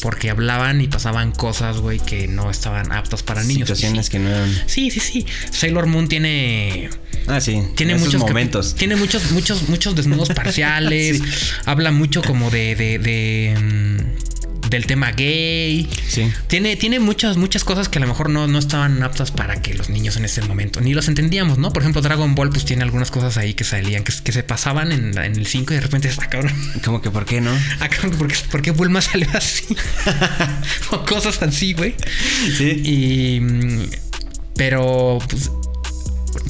Porque hablaban y pasaban cosas, güey, que no estaban aptos para niños. Situaciones sí. que no eran. Sí, sí, sí. Sailor Moon tiene Ah, sí. tiene esos muchos momentos. Tiene muchos, muchos, muchos desnudos parciales. Habla mucho como de, de, de, mm, del tema gay. Sí. Tiene, tiene muchas, muchas cosas que a lo mejor no, no estaban aptas para que los niños en ese momento ni los entendíamos, ¿no? Por ejemplo, Dragon Ball, pues tiene algunas cosas ahí que salían, que, que se pasaban en, en el 5 y de repente, ah, cabrón. Como que, ¿por qué no? Ah, cabrón, ¿por qué, por qué Bulma salió así? o cosas así, güey. Sí. Y. Pero, pues,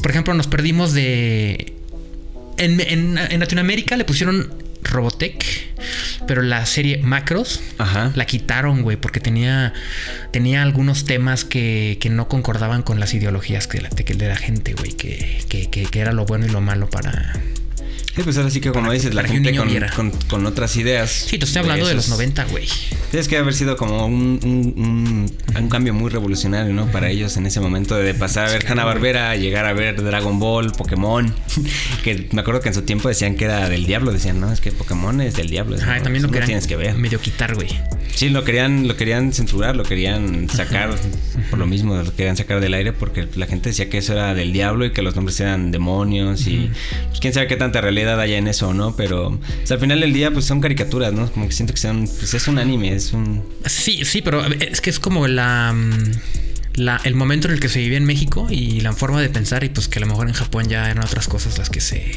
por ejemplo, nos perdimos de. En, en- en Latinoamérica le pusieron Robotech, pero la serie Macros Ajá. la quitaron, güey, porque tenía, tenía algunos temas que, que no concordaban con las ideologías que de la, de la gente, güey, que, que- que era lo bueno y lo malo para. Sí, pues ahora sí que como dices, la gente con, con- con otras ideas. Sí, te estoy hablando de, los esos- 90, güey. Tienes que haber sido como un, un- un- un cambio muy revolucionario, ¿no? Para ellos en ese momento de pasar a ver Hanna Barbera, llegar a ver Dragon Ball, Pokémon. que me acuerdo que en su tiempo decían que era del diablo. Decían, no, es que Pokémon es del diablo. Eso también lo querían tienes que ver. medio quitar, güey. Sí, lo querían, lo querían censurar, lo querían sacar por lo mismo, lo querían sacar del aire porque la gente decía que eso era del diablo y que los nombres eran demonios y pues quién sabe qué tanta realidad haya en eso, ¿no? Pero al final del día pues son caricaturas, ¿no? Como que siento que son, pues es un anime, es un... Sí, sí, pero es que es como la, mm, la- el momento en el que se vivía en México y la forma de pensar y pues que a lo mejor en Japón ya eran otras cosas las que se,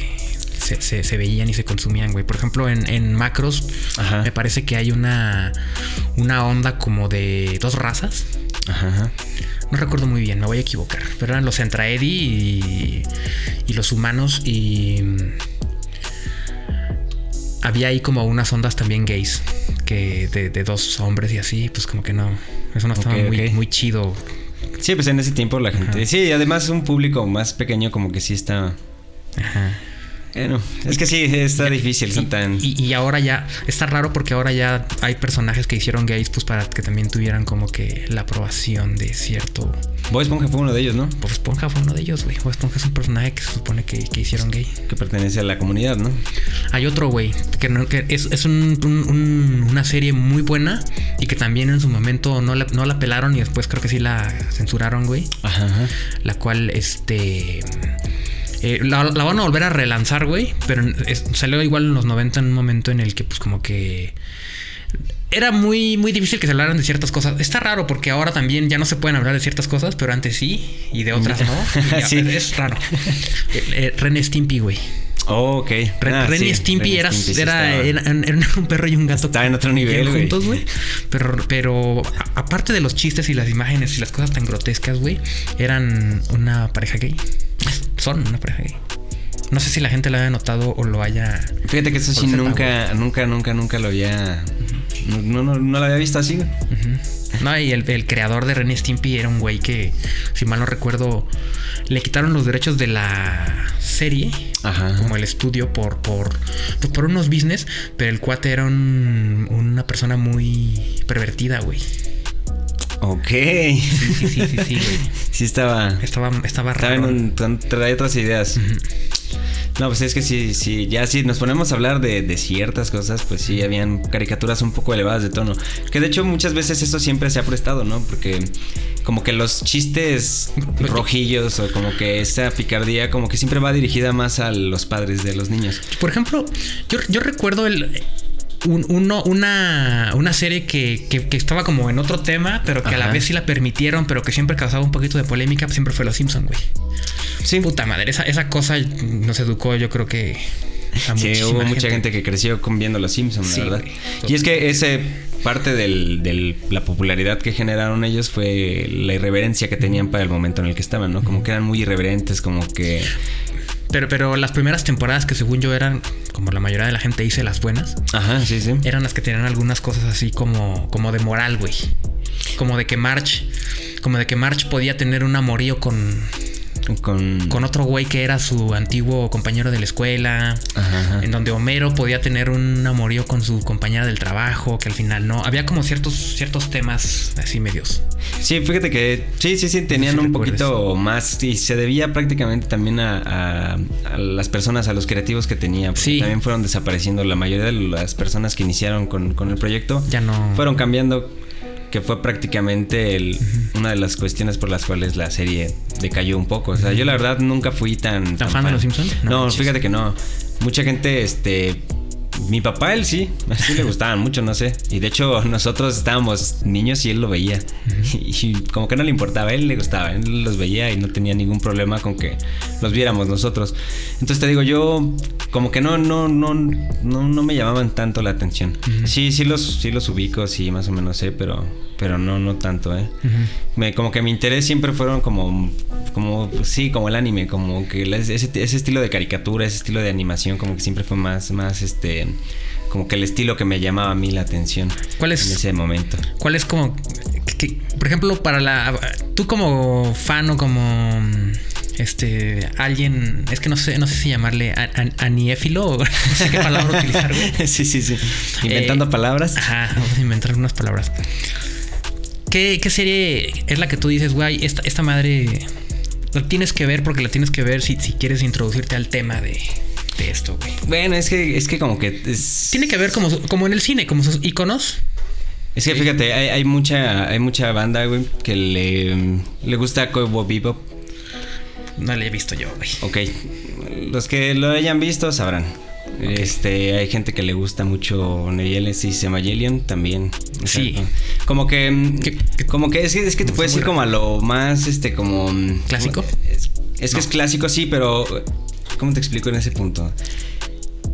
se, se- se veían y se consumían, güey. Por ejemplo, en, en Macros Ajá. me parece que hay una, una onda como de dos razas. Ajá, ajá. No recuerdo muy bien, me voy a equivocar. Pero eran los Entraedi y, y los humanos y... Había ahí como unas ondas también gays. Que de, de dos hombres y así, pues como que no. Eso no estaba muy, muy chido. Sí, pues en ese tiempo la gente... Ajá. Sí, además un público más pequeño como que sí está... Ajá. Bueno, es que sí, está difícil, son tan... Y, y ahora ya, está raro porque ahora ya hay personajes que hicieron gays, pues para que también tuvieran como que la aprobación de cierto. Bob Esponja fue uno de ellos, ¿no? Bob Esponja fue uno de ellos, güey. Bob Esponja es un personaje que se supone que, que hicieron gay. Que pertenece a la comunidad, ¿no? Hay otro, güey, que, no- que es, es un- un- un- una serie muy buena y que también en su momento no la, no la pelaron y después creo que sí la censuraron, güey. Ajá, ajá. La cual, este. Eh, la, la van a volver a relanzar, güey. Pero es- salió igual en los 90 en un momento en el que, pues, como que. Era muy, muy difícil que se hablaran de ciertas cosas. Está raro porque ahora también ya no se pueden hablar de ciertas cosas, pero antes sí y de otras no. Ya- Sí. Es raro. Eh, eh, Ren Stimpy, güey. Oh, ok. Ren, Ah, Ren sí, y Stimpy, Ren era, Stimpy sí era, eran un perro y un gato. Estaba en otro nivel, güey. juntos, güey. Pero, pero a- aparte de los chistes y las imágenes y las cosas tan grotescas, güey, eran una pareja gay. Son una pareja gay. No sé si la gente lo haya notado o lo haya. Fíjate que eso sí nunca, nunca, nunca, nunca lo había. No, no, no, no lo había visto así, güey. No, y el, el creador de Ren Stimpy era un güey que, si mal no recuerdo, le quitaron los derechos de la serie, Ajá. como el estudio, por, por, pues por unos business, pero el cuate era un- una persona muy pervertida, güey. Ok. Sí, sí, sí, sí, sí, güey. Sí estaba. Estaba, estaba Estaba raro. en un, tra- trae otras ideas. No, pues es que sí, sí, ya si nos ponemos a hablar de, de ciertas cosas, pues sí, habían caricaturas un poco elevadas de tono. Que de hecho muchas veces eso siempre se ha prestado, ¿no? Porque como que los chistes rojillos o como que esa picardía como que siempre va dirigida más a los padres de los niños. Por ejemplo, yo, yo recuerdo el, un- uno, una, una serie que, que- que estaba como en otro tema, pero que a la vez sí la permitieron, pero que siempre causaba un poquito de polémica, pues siempre fue Los Simpson, güey. Sí, Puta madre, esa, esa cosa nos educó, yo creo que a Sí, hubo mucha gente que creció con viendo Los Simpsons, Sí, la verdad. güey. Y es que ese parte de la popularidad que generaron ellos fue la irreverencia que tenían para el momento en el que estaban, ¿no? Como que eran muy irreverentes, como que... Pero, pero las primeras temporadas que según yo eran, como la mayoría de la gente dice, las buenas, Ajá, sí, sí. eran las que tenían algunas cosas así como, como de moral, güey. Como de que March, como de que March podía tener un amorío con, Con... con otro güey que era su antiguo compañero de la escuela. Ajá, ajá. En donde Homero podía tener un amorío con su compañera del trabajo, que al final no. Había como ciertos, ciertos temas así medios. Sí, fíjate que sí, sí, sí, tenían si un recuerdes. poquito más y se debía prácticamente también a, a- a las personas, a los creativos que tenía. Sí. También fueron desapareciendo. La mayoría de las personas que iniciaron con, con el proyecto Ya no. fueron cambiando, que fue prácticamente el- una de las cuestiones por las cuales la serie decayó un poco. O sea, yo la verdad nunca fui tan... ¿Tan fan de Los Simpsons? No No, fíjate que no. Mucha gente, este... Mi papá, él sí, sí le gustaban mucho, no sé. Y de hecho, nosotros estábamos niños y él lo veía. Y como que no le importaba, a él le gustaba, él los veía y no tenía ningún problema con que los viéramos nosotros. Entonces te digo, yo como que no, no, no, no, no me llamaban tanto la atención. Sí, sí los, sí los ubico, sí, más o menos sé, pero, pero no, no tanto, eh. Ujú. Me, como que mi interés siempre fueron como, como, sí, como el anime, como que ese, ese estilo de caricatura, ese estilo de animación, como que siempre fue más, más, este, como que el estilo que me llamaba a mí la atención. ¿Cuál es- En ese momento. ¿Cuál es como. que- que- por ejemplo, para la. Tú como fan o como. Este. Alguien. Es que no sé, no sé si llamarle a- a- aniéfilo o no sé qué palabra utilizar, güey. sí, sí, sí. Inventando Eh, palabras. Ajá, vamos a inventar algunas palabras. ¿Qué, qué serie es la que tú dices, güey, esta, esta madre la tienes que ver porque la tienes que ver si, si quieres introducirte al tema de esto, güey? Bueno, es que, es que como que es... Tiene que ver como, como en el cine, como sus iconos. Es que fíjate, hay, hay mucha, hay mucha banda, güey, que le, le gusta Cowboy Bebop. No la he visto yo, güey. Ok, los que lo hayan visto sabrán. Este, hay gente que le gusta mucho Nemesis Evangelion también. O sea, Sí. Como que, mm, Que- como que es que, es que te Como puedes ir como a lo más, este, como mm, ¿Clásico? Es, es que No. es clásico, sí, pero ¿cómo te explico en ese punto?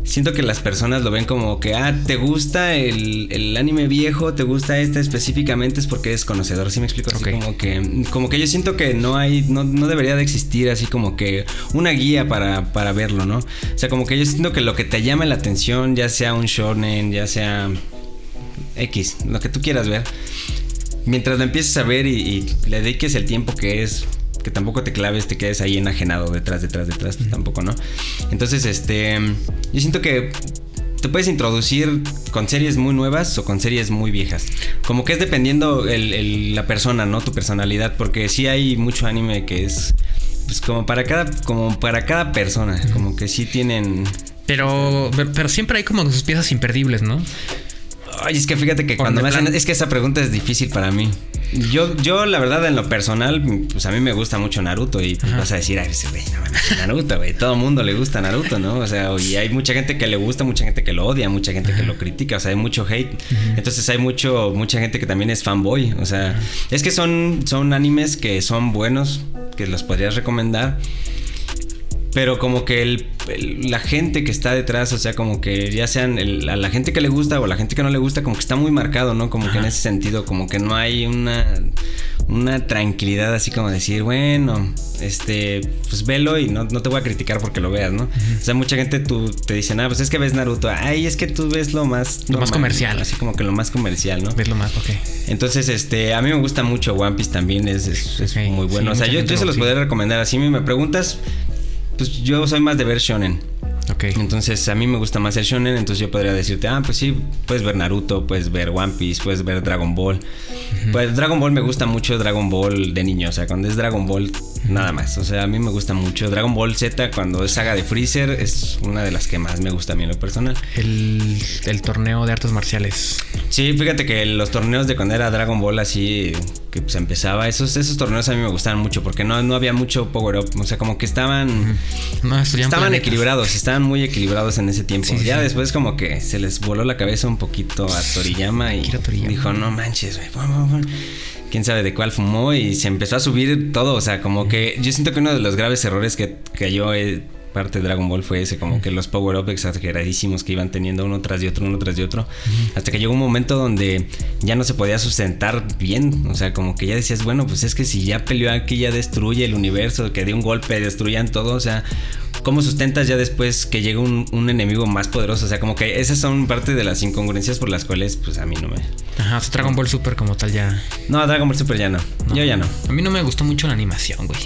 Siento que las personas lo ven como que, ah, te gusta el, el anime viejo, te gusta este específicamente, es porque es conocedor. ¿Sí me explico? Así como que, como que yo siento que no hay, no, no debería de existir así como que una guía para, para verlo, ¿no? O sea, como que yo siento que lo que te llame la atención, ya sea un shonen, ya sea X, lo que tú quieras ver, mientras lo empieces a ver y, y le dediques el tiempo que es, que tampoco te claves, te quedes ahí enajenado detrás, detrás, detrás, tampoco, ¿no? Entonces, este, yo siento que te puedes introducir con series muy nuevas o con series muy viejas. Como que es dependiendo el- el- la persona, ¿no? Tu personalidad, porque sí hay mucho anime que es, pues como para cada, como para cada persona, como que sí tienen... Pero, pero siempre hay como sus piezas imperdibles, ¿no? Ay, es que fíjate que cuando me hacen. Es que esa pregunta es difícil para mí. Yo, yo, la verdad, en lo personal, pues a mí me gusta mucho Naruto. Y pues vas a decir, ay, güey, no Naruto, güey. Todo mundo le gusta Naruto, ¿no? O sea, y hay mucha gente que le gusta, mucha gente que lo odia, mucha gente que lo critica. O sea, hay mucho hate. Entonces hay mucho, mucha gente que también es fanboy. O sea, es que son, son animes que son buenos, que los podrías recomendar. Pero como que el, el- la gente que está detrás, o sea, como que ya sean el- a la gente que le gusta o a la gente que no le gusta, como que está muy marcado, ¿no? Como que en ese sentido, como que no hay una una tranquilidad así como decir, bueno, este, pues velo y no, te voy a criticar porque lo veas, ¿no? O sea, mucha gente tú te dice, ah, pues es que ves Naruto, ay, es que tú ves lo más... Lo más comercial. Así como que lo más comercial, ¿no? Ves lo más, ok. Entonces, este, a mí me gusta mucho One Piece también, es, es, muy bueno. o sea, yo, yo se los podría recomendar. Así me preguntas, pues yo soy más de ver shonen. Entonces a mí me gusta más el shonen, entonces yo podría decirte, ah, pues sí, puedes ver Naruto, puedes ver One Piece, puedes ver Dragon Ball. Pues Dragon Ball me gusta mucho Dragon Ball de niño, o sea, cuando es Dragon Ball nada más, o sea, a mí me gusta mucho Dragon Ball Z cuando es saga de Freezer es una de las que más me gusta a mí en lo personal. El, el torneo de artes marciales. Sí, fíjate que los torneos de cuando era Dragon Ball así que pues empezaba, esos, esos torneos a mí me gustaban mucho porque no, no había mucho power up, o sea, como que estaban estaban equilibrados, estaban muy equilibrados en ese tiempo. ya después como que se les voló la cabeza un poquito a Toriyama y dijo, "No manches, güey, quién sabe de cuál fumó y se empezó a subir todo. O sea, como que yo siento que uno de los graves errores que, que yo he parte de Dragon Ball fue ese, como que los power-up exageradísimos que iban teniendo uno tras de otro, uno tras de otro. Hasta que llegó un momento donde ya no se podía sustentar bien. O sea, como que ya decías, bueno, pues es que si ya peleó aquí, ya destruye el universo, que de un golpe destruyan todo. O sea, ¿cómo sustentas ya después que llega un, enemigo más poderoso? O sea, como que esas son parte de las incongruencias por las cuales, pues a mí no me. Ajá, Dragon Ball Super como tal ya. No, Dragon Ball Super ya no. no. Yo ya no. A mí no me gustó mucho la animación, güey.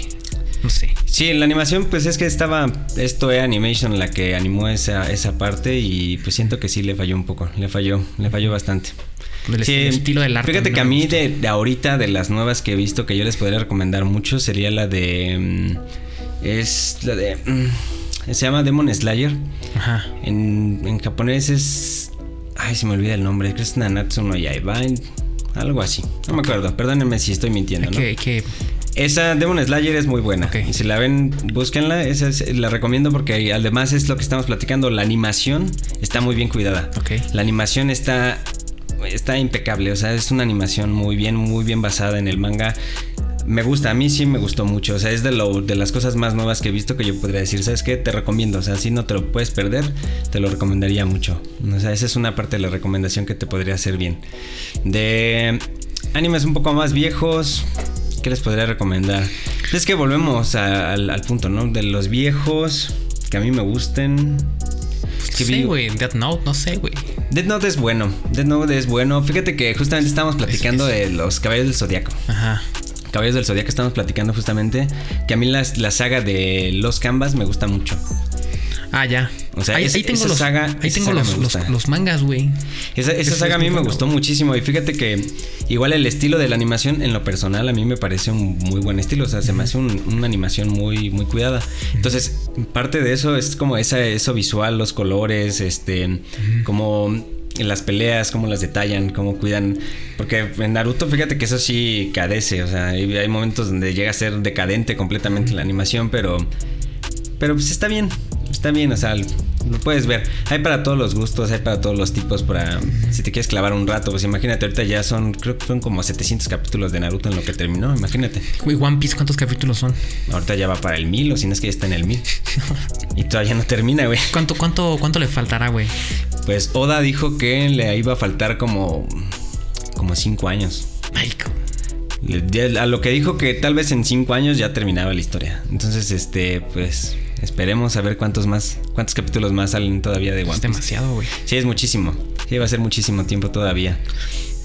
No sé. Sí, la animación, pues es que estaba. Esto es Animation la que animó esa, esa parte y pues siento que sí le falló un poco. Le falló, le falló bastante. El estilo del arte. Fíjate que a mí, de, ahorita, de las nuevas que he visto, que yo les podría recomendar mucho, sería la de. Mm, es la de. Mm, se llama Demon Slayer. Ajá. En, en japonés es. Ay, se me olvida el nombre. Creo que es Nanatsu no Yaiba. Algo así. No me acuerdo. Perdónenme si estoy mintiendo. ¿no? ¿Qué, esa Demon Slayer es muy buena. Si la ven, búsquenla. Esa la recomiendo porque además es lo que estamos platicando. La animación está muy bien cuidada. La animación está, está impecable. O sea, es una animación muy bien, muy bien basada en el manga. Me gusta, a mí sí me gustó mucho. O sea, es de, lo, de las cosas más nuevas que he visto que yo podría decir, ¿sabes qué? Te recomiendo. O sea, si no te lo puedes perder, te lo recomendaría mucho. O sea, esa es una parte de la recomendación que te podría hacer bien. De animes un poco más viejos, ¿Qué les podría recomendar? Es que volvemos al, punto, ¿no? De los viejos que a mí me gusten. Sí, güey, Death Note, no sé, güey. Death Note es bueno. Death Note es bueno. Fíjate que justamente estábamos platicando de los caballos del zodiaco. Ajá. Caballos del Zodiaco estamos platicando justamente que a mí la, la saga de los Canvas me gusta mucho. Ah, ya. O sea, ahí, tengo los, saga, ahí tengo los, mangas, güey. Esa, saga a mí me gustó muchísimo. Y fíjate que igual el estilo de la animación, en lo personal, a mí me parece un muy buen estilo. O sea, se me hace una animación muy, muy cuidada. Entonces, parte de eso es como esa, eso visual, los colores, este, como las peleas, cómo las detallan, cómo cuidan. Porque en Naruto, fíjate que eso sí cadece. O sea, hay, hay momentos donde llega a ser decadente completamente la animación, pero. Pero pues está bien está bien, o sea, lo puedes ver. Hay para todos los gustos, hay para todos los tipos, para si te quieres clavar un rato, pues imagínate, ahorita ya son, creo que son como 700 capítulos de Naruto en lo que terminó, imagínate. Güey, One Piece, ¿cuántos capítulos son? Ahorita ya va para el mil, o si no es que ya está en el mil. y todavía no termina, güey. ¿Cuánto, cuánto, cuánto le faltará, güey? Pues Oda dijo que le iba a faltar como, como 5 años. Ay, a lo que dijo que tal vez en 5 años ya terminaba la historia. Entonces, este, pues Esperemos a ver cuántos más, cuántos capítulos más salen todavía de One Piece. Es demasiado, güey. Sí, es muchísimo. Sí, va a ser muchísimo tiempo todavía.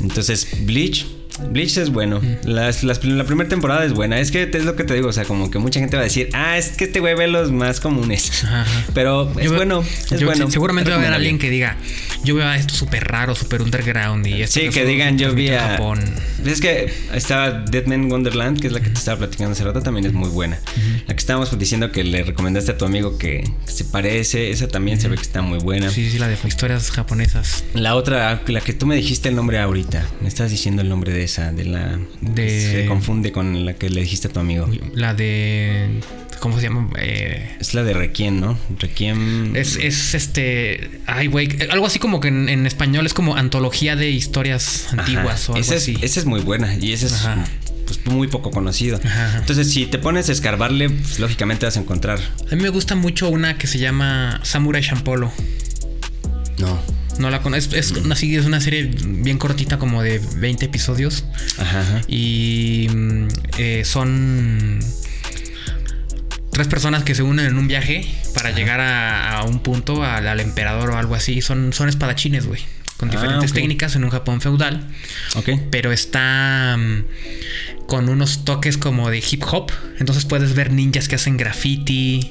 Entonces, Bleach Bleach es bueno. la primera temporada es buena. Es que es lo que te digo. O sea, como que mucha gente va a decir, ah, es que este güey ve los más comunes. Pero es bueno. Es bueno. Seguramente va a haber alguien que diga, yo veo esto súper raro, súper underground. Y sí, que digan, yo vi a. Japón. Es que estaba Deadman Wonderland, que es la que te estaba platicando hace rato, también es muy buena. La que estábamos diciendo que le recomendaste a tu amigo que, se parece, esa también se ve que está muy buena. Sí, sí, la de historias japonesas. La otra, la que tú me dijiste el nombre ahorita, me estás diciendo el nombre de de la... Se confunde con la que le dijiste a tu amigo. La de... ¿Cómo se llama? Eh, es la de Requiem, ¿no? Requiem... Es, es este... Ay, güey. Algo así como que en, español es como antología de historias antiguas o algo esa así. Es, esa es muy buena y ese es... Pues, muy poco conocido. Entonces, si te pones a escarbarle, pues, lógicamente vas a encontrar. A mí me gusta mucho una que se llama Samurai Shampolo. No. No la conozco. Es, es, así, es una serie bien cortita, como de 20 episodios. Ajá, ajá. Y mm, eh, son tres personas que se unen en un viaje para llegar a, a un punto, al, al emperador o algo así. Son, son espadachines, güey. Con Ah, diferentes técnicas en un Japón feudal. Ok. Pero está mm, con unos toques como de hip hop. Entonces puedes ver ninjas que hacen graffiti,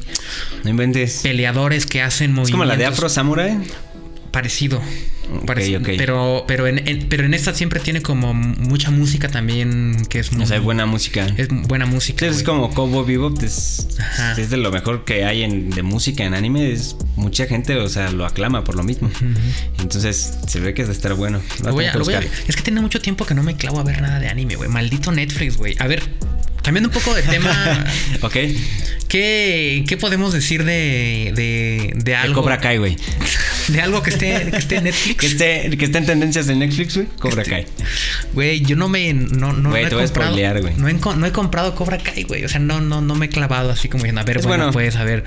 No inventes. peleadores que hacen Es movimientos. como la de Afro Samurai. Parecido. Parecido. Pero, pero, en, en- pero en esta siempre tiene como mucha música también que es muy, O sea, hay buena música. es buena música. Es como Cowboy Bebop, es, Ajá. es de lo mejor que hay en, de música en anime. Es, mucha gente, o sea, lo aclama por lo mismo. Entonces, se ve que es de estar bueno. Lo voy a- que lo voy a- buscar. es que tiene mucho tiempo que no me clavo a ver nada de anime, güey. Maldito Netflix, güey. A ver, cambiando un poco de tema, ok. ¿qué, qué podemos decir de, de, de De algo? Cobra Kai, güey. De algo que esté, que esté en Netflix. Que esté, que esté en tendencias de Netflix, güey. Cobra Este, Kai. Güey, yo no me. No, no, no he te voy a comprado. spoilear, güey. No he, co- no he comprado Cobra Kai, güey. O sea, no, no, no me he clavado así como diciendo, a ver, Es bueno, bueno. pues, a ver.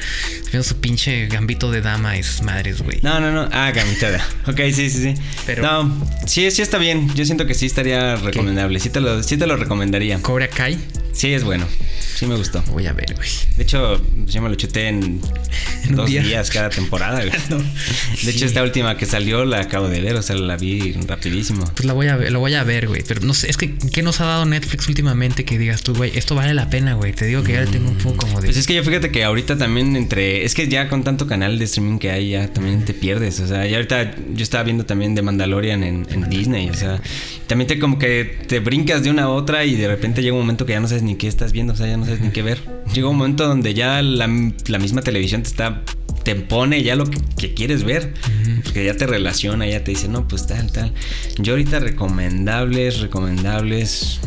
Su pinche gambito de dama y sus madres, güey. No, no, no. Ah, gamitada. Ok, sí, sí, sí. Pero- No, sí, sí está bien. Yo siento que sí estaría recomendable. Sí te lo, sí te lo recomendaría. Cobra Kai. Sí, es bueno. Sí me gustó. Voy a ver, güey. De hecho, yo me lo chuté en, En dos día. días cada temporada, güey. No. De Sí. hecho, esta última que salió la acabo de ver, o sea, la vi rapidísimo. Pues la voy a ver, lo voy a ver, güey. Pero no sé, es que ¿qué nos ha dado Netflix últimamente que digas tú, güey? Esto vale la pena, güey. Te digo que ya le tengo un poco como de. Pues es que yo fíjate que ahorita también entre... Es que ya con tanto canal de streaming que hay, ya también te pierdes. O sea, ya ahorita yo estaba viendo también de Mandalorian en, en Disney. O sea, también te como que te brincas de una a otra y de repente llega un momento que ya no sabes ni qué estás viendo. O sea, ya no sabes ni qué ver. Llega un momento donde ya la, la misma televisión te está... Te pone ya lo que, que quieres ver. Porque ya te relaciona, ya te dice, no, pues tal, tal. Yo ahorita recomendables, recomendables...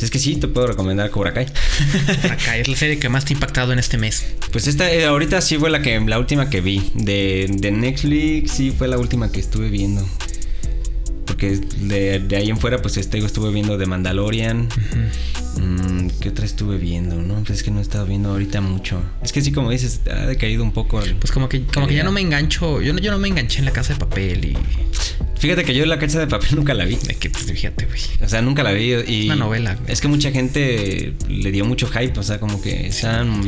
Es que sí, te puedo recomendar Cobra Kai. Cobra Kai es la serie que más te ha impactado en este mes. Pues esta eh, ahorita sí fue la que la última que vi de, de Netflix sí fue la última que estuve viendo. Porque de, de ahí en fuera pues este estuve viendo de Mandalorian. Mm, ¿Qué otra estuve viendo? No, pues es que no he estado viendo ahorita mucho. Es que sí como dices, ha decaído un poco. el- Pues como que, como que ya no me engancho. Yo no, yo no me enganché en la casa de papel y. Fíjate que yo la cacha de papel nunca la vi. de que, pues fíjate, güey. O sea, nunca la vi y... Una novela, güey. Es que mucha gente le dio mucho hype, o sea, como que están...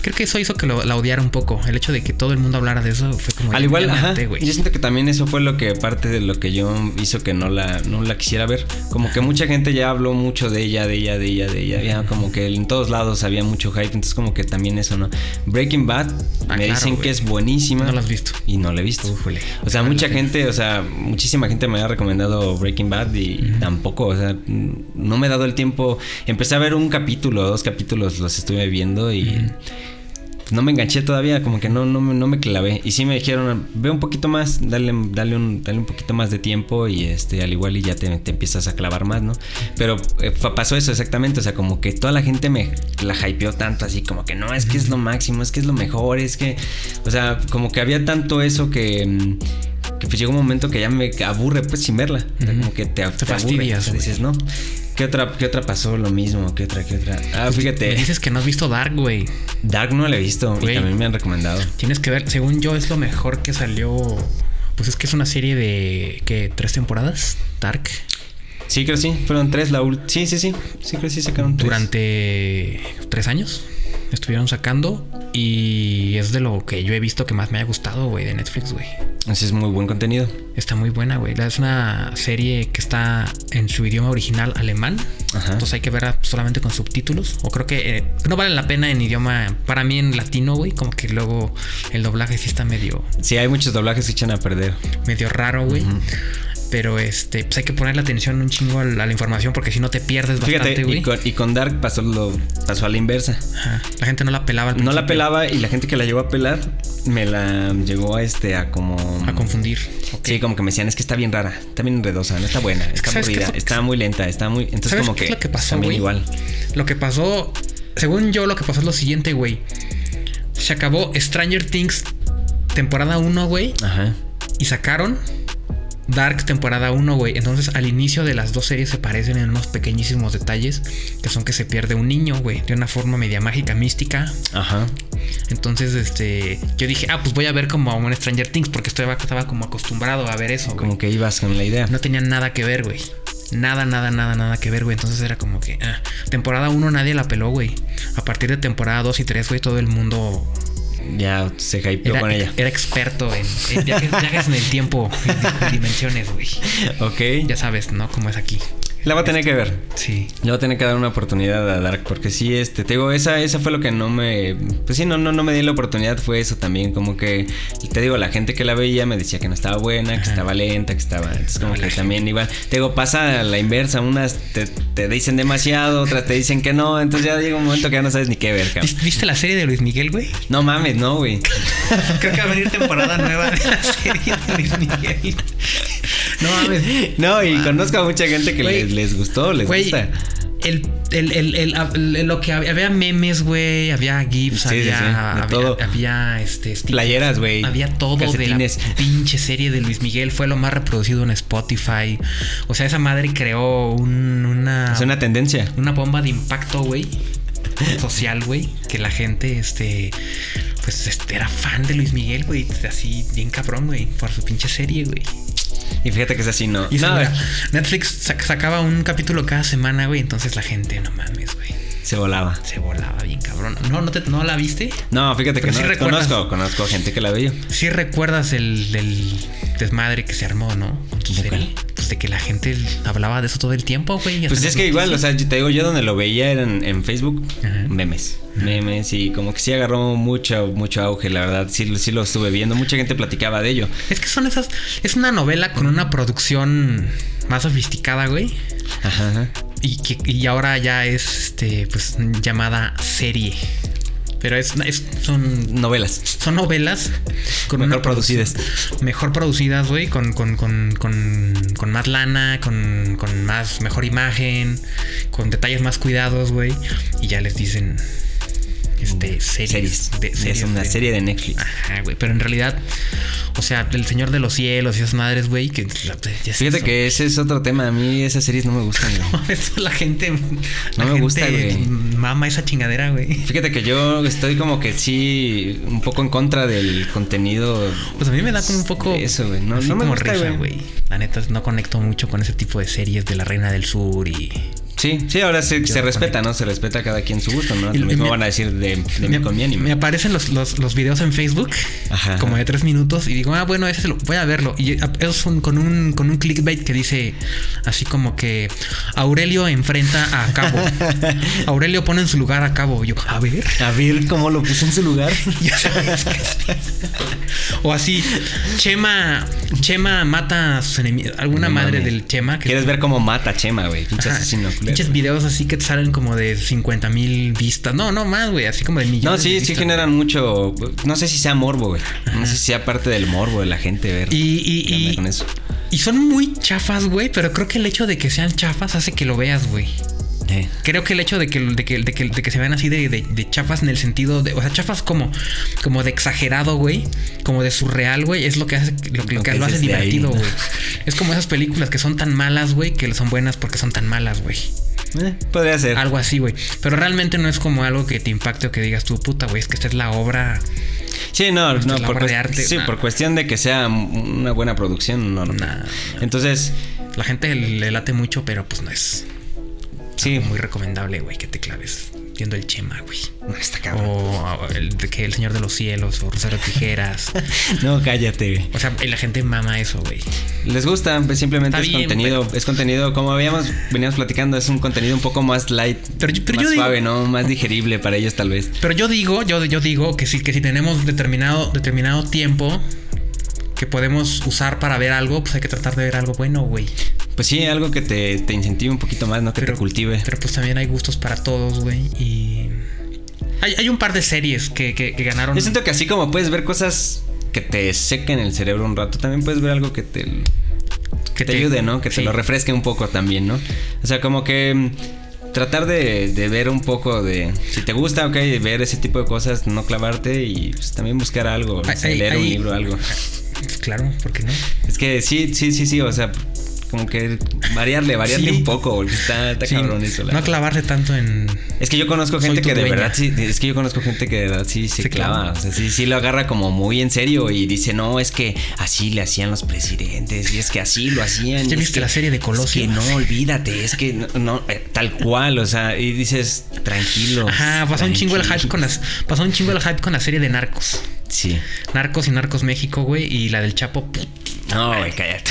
Creo que eso hizo que lo- la odiara un poco. El hecho de que todo el mundo hablara de eso fue como. Al igual, ajá, güey. yo siento que también eso fue lo que parte de lo que yo hizo que no la, no la quisiera ver. Como que mucha gente ya habló mucho de ella, de ella, de ella, de ella. Ya como que en todos lados había mucho hype, entonces como que también eso, ¿no? Breaking Bad, Ah, me claro, dicen güey. que es buenísima. No la has visto. Y no la he visto. O sea, mucha gente, o sea, muchísima gente me ha recomendado Breaking Bad y tampoco, o sea, mm, no me he dado el tiempo. Empecé a ver un capítulo, dos capítulos los estuve viendo y no me enganché todavía, como que no, no, me- no me clavé. Y sí me dijeron, ve un poquito más, dale, dale, un, dale un poquito más de tiempo y este, al igual y ya te, te empiezas a clavar más, ¿no? Pero eh, pasó eso exactamente, o sea, como que toda la gente me la hypeó tanto, así como que no, es que es lo máximo, es que es lo mejor, es que, o sea, como que había tanto eso que... Que pues llega un momento que ya me aburre pues sin verla. O sea, Ujú. como que te, te aburre. fastidias, güey. dices, ¿no? ¿Qué otra, ¿Qué otra pasó lo mismo? ¿Qué otra? ¿Qué otra? Ah, Me fíjate. dices que no has visto Dark, güey. Dark no la he visto Güey. y también me han recomendado. Tienes que ver, según yo, es lo mejor que salió. Pues es que es una serie de. ¿Qué? ¿Tres temporadas? Dark. Sí, creo que sí. Fueron tres la Sí, sí, sí. Sí, creo que sí sacaron tres. Durante tres años estuvieron sacando. Y es de lo que yo he visto que más me ha gustado, güey, de Netflix, güey. Ese es muy buen contenido. Está muy buena, güey. Es una serie que está en su idioma original alemán. Ajá. Entonces hay que verla solamente con subtítulos. O creo que eh, no vale la pena en idioma, para mí en latino, güey. Como que luego el doblaje sí está medio, Sí, hay muchos doblajes que echan a perder. medio raro, güey. Pero este, pues hay que ponerle atención un chingo a la, a la información porque si no te pierdes bastante, güey. y con, y con Dark pasó, lo, pasó a la inversa. Ajá. La gente no la pelaba al No la pelaba y la gente que la llegó a pelar me la llegó a este a como A confundir. Sí, como que me decían, es que está bien rara, está bien enredosa, no está buena, está ¿sabes qué es aburrida, está muy lenta, está muy. Entonces, ¿Sabes como qué que. es lo que pasó, también igual. Lo que pasó, según yo, lo que pasó es lo siguiente, güey. Se acabó Stranger Things temporada 1, güey. Ajá. Y sacaron Dark temporada 1, güey. Entonces al inicio de las dos series se parecen en unos pequeñísimos detalles, que son que se pierde un niño, güey, de una forma media mágica, mística. Ajá. Entonces, este, yo dije, ah, pues voy a ver como un Stranger Things, porque estaba, estaba como acostumbrado a ver eso. Como que ibas con la idea. No tenía nada que ver, güey. Nada, nada, nada, nada que ver, güey. Entonces era como que, ah, temporada 1 nadie la peló, güey. A partir de temporada 2 y 3, güey, todo el mundo Ya se hypeó era, con ella. era experto en, en viajes, viajes en el tiempo, en, dimensiones, güey. Ok. Ya sabes, ¿no? Cómo es aquí. La voy a tener que ver. Sí. Le voy a tener que dar una oportunidad a Dark porque sí, este, te digo, esa, esa fue lo que no me, pues sí, no, no, no me di la oportunidad, fue eso también, como que, te digo, la gente que la veía me decía que no estaba buena, que Ajá. estaba lenta, que estaba, entonces como No, que también igual, te digo, pasa a la inversa, unas te, te dicen demasiado, otras te dicen que no, entonces ya llega un momento que ya no sabes ni qué ver, cabrón. ¿Viste la serie de Luis Miguel, güey? No mames, no, güey. Creo que va a venir temporada nueva de la serie de Luis Miguel. No mames. No, y conozco a mucha gente que Güey. Les, gustó, les Güey, gusta. el, el, el, lo que había, había memes, güey, había GIFs, Sí, había, sí, había, todo. había, este, stickers, Playeras, güey. Había todo de la pinche serie de Luis Miguel. Fue lo más reproducido en Spotify. O sea, esa madre creó un- una, Es una tendencia. una bomba de impacto, güey. Social, güey. Que la gente, este, pues, este, era fan de Luis Miguel, güey. Así, bien cabrón, güey. Por su pinche serie, güey. Y fíjate que es así, no. Y no, mira, Netflix sac- sacaba un capítulo cada semana, güey. Entonces la gente, no mames, güey. se volaba. Se volaba bien cabrón. ¿No, no, te, ¿no la viste? No, fíjate que no. recuerdas- conozco, conozco gente que la veía. Sí recuerdas el, del desmadre que se armó, ¿no? Con tu ¿De serie. Pues de que la gente hablaba de eso todo el tiempo, güey. Pues es que igual, o sea, te digo, yo donde lo veía era en, Facebook, Ajá. memes. Memes y como que sí agarró mucho, mucho auge, la verdad. Sí, sí lo estuve viendo. Mucha gente platicaba de ello. Es que son esas... Es una novela con una producción más sofisticada, güey. Ajá. ajá. Y, que, y ahora ya es, este, pues, llamada serie. Pero es, es- son Novelas. Son novelas con Mejor producidas. Mejor producidas, güey, con, con, con, con, con más lana, con, con más mejor imagen, con detalles más cuidados, güey. Y ya les dicen este series. Series. de- es series una de- serie de Netflix. Ajá, güey. Pero en realidad, o sea, El Señor de los Cielos y esas madres, güey, que es Fíjate eso. que ese es otro tema. A mí esas series no me gustan, güey. La gente. la me gente gusta, güey. Mama esa chingadera, güey. Fíjate que yo estoy como que sí, un poco en contra del contenido. Pues a mí me da como un poco. Eso, güey. No, no me como gusta, güey. La neta, no conecto mucho con ese tipo de series de la Reina del Sur y. Sí, sí, ahora se, se respeta. ¿no? Se respeta a cada quien su gusto, ¿no? Lo mismo me- van a decir de, de me, mí con mi anime. me aparecen los, los, los videos en Facebook, Ajá, como de tres minutos, y digo, ah, bueno, ese se lo, voy a verlo. Y es un- con, un, con un clickbait que dice así como que Aurelio enfrenta a Cabo. Aurelio pone en su lugar a Cabo. Y yo, a ver. A ver cómo lo puso en su lugar. O así, Chema, Chema mata a sus enemigos. Alguna No madre del Chema que ¿Quieres ver cómo mata a Chema, güey? Pinche asesino. Pinches videos así que salen como de 50 mil vistas. No, no más, güey. Así como de millones. No, de sí, sí generan mucho. No sé si sea morbo, güey. No sé si sea parte del morbo de la gente ver. Y, y, y, con eso. y son muy chafas, güey. Pero creo que el hecho de que sean chafas hace que lo veas, güey. Eh, Creo que el hecho de que, de que, de que, de que se vean así de, de- chafas en el sentido de. O sea, chafas como, como de exagerado, güey. Como de surreal, güey. Es lo que hace lo, lo Lo que lo hace divertido, güey. Es como esas películas que son tan malas, güey, que son buenas porque son tan malas, güey. Eh, podría ser. Algo así, güey. Pero realmente no es como algo que te impacte o que digas tú, puta, güey, es que esta es la obra. Sí, no, no, por, obra de arte. sí, Nah. por cuestión de que sea una buena producción, no, no. Nah. Entonces, La gente le late mucho, pero pues no es sí, muy recomendable, güey, que te claves viendo el Chema, güey. no está cabrón. O el, que el Señor de los Cielos, o Rosario Tijeras. No, cállate, güey. O sea, y la gente mama eso, güey. Les gusta, pues simplemente Está es bien, contenido, es contenido, como habíamos, veníamos platicando, es un contenido un poco más light, Pero yo- pero más yo digo- suave, ¿no? Más digerible para ellos tal vez. Pero yo digo, yo, yo digo que si, que si tenemos determinado, determinado tiempo que podemos usar para ver algo, pues hay que tratar de ver algo bueno, güey. Pues sí, algo que te, te incentive un poquito más, ¿no? Que te cultive. Pero pues también hay gustos para todos, güey. Y. Hay, hay un par de series que, que- que ganaron. Yo siento que así como puedes ver cosas que te sequen el cerebro un rato, también puedes ver algo que te, que te, ayude, ¿no? Que sí. te lo refresque un poco también, ¿no? O sea, como que mm, tratar de, de ver un poco de... Si te gusta, ok, ver ese tipo de cosas, no clavarte y pues, también buscar algo, Hay- leer un libro, algo. Claro, ¿por qué no? Es que sí, sí, sí, sí, o sea, como que variarle, variarle Sí. un poco, porque está, está Sí, cabrón eso. la no verdad. clavarse tanto en. Es que yo conozco gente que de dueña. verdad sí, es que yo conozco gente que de verdad sí se, Se clava, clava. o sea, sí, sí lo agarra como muy en serio y dice, no, es que así le hacían los presidentes y es que así lo hacían. ¿Ya viste que- la serie de Colosio? Es que no, olvídate, es que no, no, eh, tal cual, o sea, y dices, tranquilo. Ajá, pasó un chingo el hype con las. Pasó un chingo el hype con la serie de Narcos. Sí. Narcos y Narcos México, güey. Y la del Chapo. No, güey, cállate.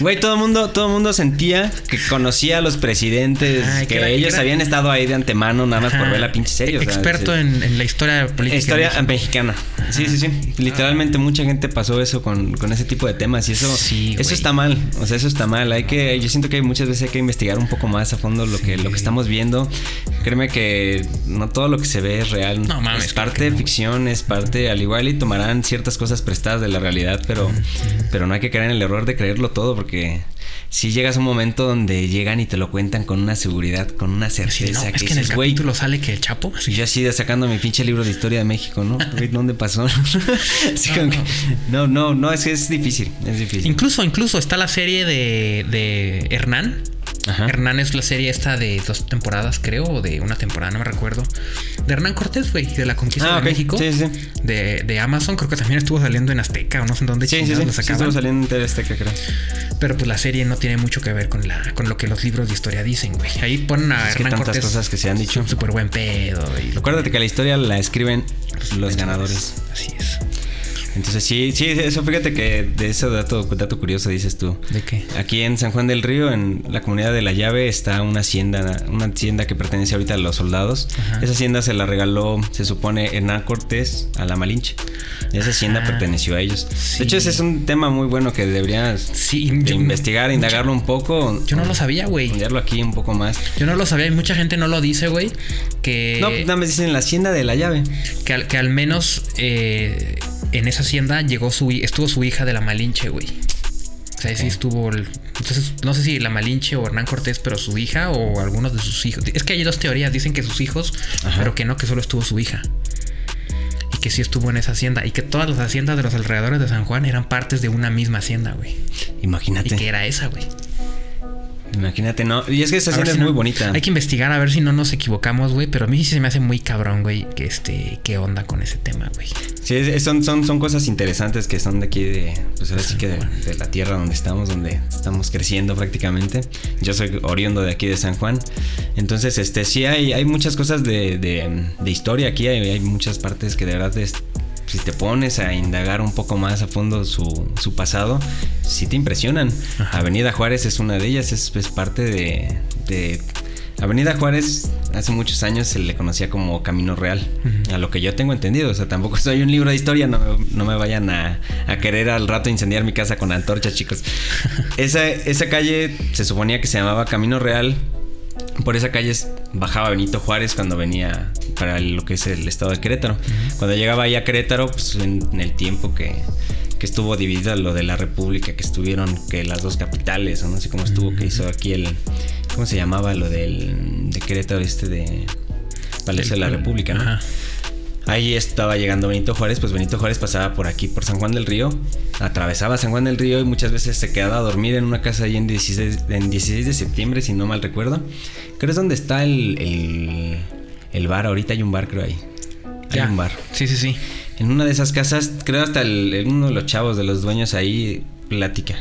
Güey, todo el mundo, todo mundo sentía que conocía a los presidentes, Ajá, que, que era- ellos era- habían estado ahí de antemano nada más por Ajá. ver la pinche serie. o sea, Experto sí. en, en la historia política. Historia mexicana. Sí, sí, sí. Literalmente mucha gente pasó eso con, con ese tipo de temas y eso, Sí, eso está mal. O sea, eso está mal. Hay que, yo siento que muchas veces hay que investigar un poco más a fondo lo que, lo que estamos viendo. Créeme que no todo lo que se ve es real. No mames, es parte de no. ficción, es parte, al igual y tomarán ciertas cosas prestadas de la realidad, pero, pero no hay que caer en el error de creerlo todo porque si llegas a un momento donde llegan y te lo cuentan con una seguridad, con una Sí, certeza no, que es que en el capítulo sale que el Chapo. y yo así de sacando mi pinche libro de historia de México, ¿no? ¿Dónde pasó? Así como que- no, no, no, es que es difícil, es difícil. Incluso, incluso está la serie de, de Hernán. Ajá. Hernán es la serie esta de dos temporadas, creo, o de una temporada, no me recuerdo. De Hernán Cortés, güey, de la conquista Ah, de. México. Sí, sí. De, de Amazon, creo que también estuvo saliendo en Azteca o no sé en dónde Sí, sí, sí. lo sacaban. saliendo en Azteca, creo. Pero pues la serie no tiene mucho que ver con la con lo que los libros de historia dicen, güey. Ahí ponen a Es que Hernán tantas Cortés. cosas que se han dicho. Súper buen pedo. Y Acuérdate que la historia la escriben los ganadores. Así es. Entonces sí, sí, eso fíjate que de ese dato, dato curioso dices tú. ¿De qué? Aquí en San Juan del Río, en la comunidad de La Llave, está una hacienda, una hacienda que pertenece ahorita a los soldados. Ajá. Esa hacienda se la regaló, se supone, Hernán Cortés a la Malinche. Esa hacienda Ajá. perteneció a ellos. Sí. De hecho, ese es un tema muy bueno que deberías Sí, de yo- investigar, indagarlo un poco. Yo no lo sabía, güey. Estudiarlo aquí un poco más. Yo no lo sabía y mucha gente no lo dice, güey. Que, No, nada más dicen la hacienda de La Llave. que, al, que al menos eh, en esa hacienda llegó su, estuvo su hija de la Malinche, güey. O sea, sí estuvo. el- entonces, no sé si la Malinche o Hernán Cortés, pero su hija o algunos de sus hijos. Es que hay dos teorías. Dicen que sus hijos, Ajá. pero que no, que solo estuvo su hija. Y que sí estuvo en esa hacienda. Y que todas las haciendas de los alrededores de San Juan eran partes de una misma hacienda, güey. Y Imagínate. que era esa, güey. Imagínate, ¿no? Y es que esa A ver hacienda si es muy no- bonita. Hay que investigar a ver si no nos equivocamos, güey. Pero a mí sí se me hace muy cabrón, güey. Que este, qué onda con ese tema, güey. Sí, es- son, son, son cosas interesantes que son de aquí de, pues ahora sí que de, de la tierra donde estamos, donde estamos creciendo prácticamente. Yo soy oriundo de aquí de San Juan. Entonces, este, sí hay, hay muchas cosas de, de- de historia aquí, hay, hay muchas partes que de verdad es- si te pones a indagar un poco más a fondo su, su pasado, sí te impresionan. Ajá. Avenida Juárez es una de ellas, es, es parte de, de- Avenida Juárez hace muchos años se le conocía como Camino Real, a lo que yo tengo entendido. O sea, tampoco soy un libro de historia, no, no me vayan a, a querer al rato incendiar mi casa con antorchas, chicos. esa, esa calle se suponía que se llamaba Camino Real. Por esa calle bajaba Benito Juárez cuando venía para lo que es el estado de Querétaro. Cuando llegaba ahí a Querétaro, pues en, en el tiempo que, que estuvo dividida lo de la República, que estuvieron que las dos capitales, o no sé cómo estuvo, que hizo aquí el. ¿Cómo se llamaba lo del de Querétaro este de Palacio de la República. Ahí estaba llegando Benito Juárez, pues Benito Juárez pasaba por aquí, por San Juan del Río, atravesaba San Juan del Río y muchas veces se quedaba a dormir en una casa ahí en 16, en 16 de septiembre, si no mal recuerdo. Creo es donde está el, el, el bar, ahorita hay un bar creo ahí. Hay Ya. un bar. Sí, sí, sí. En una de esas casas, creo hasta el- el- uno de los chavos de los dueños ahí platica.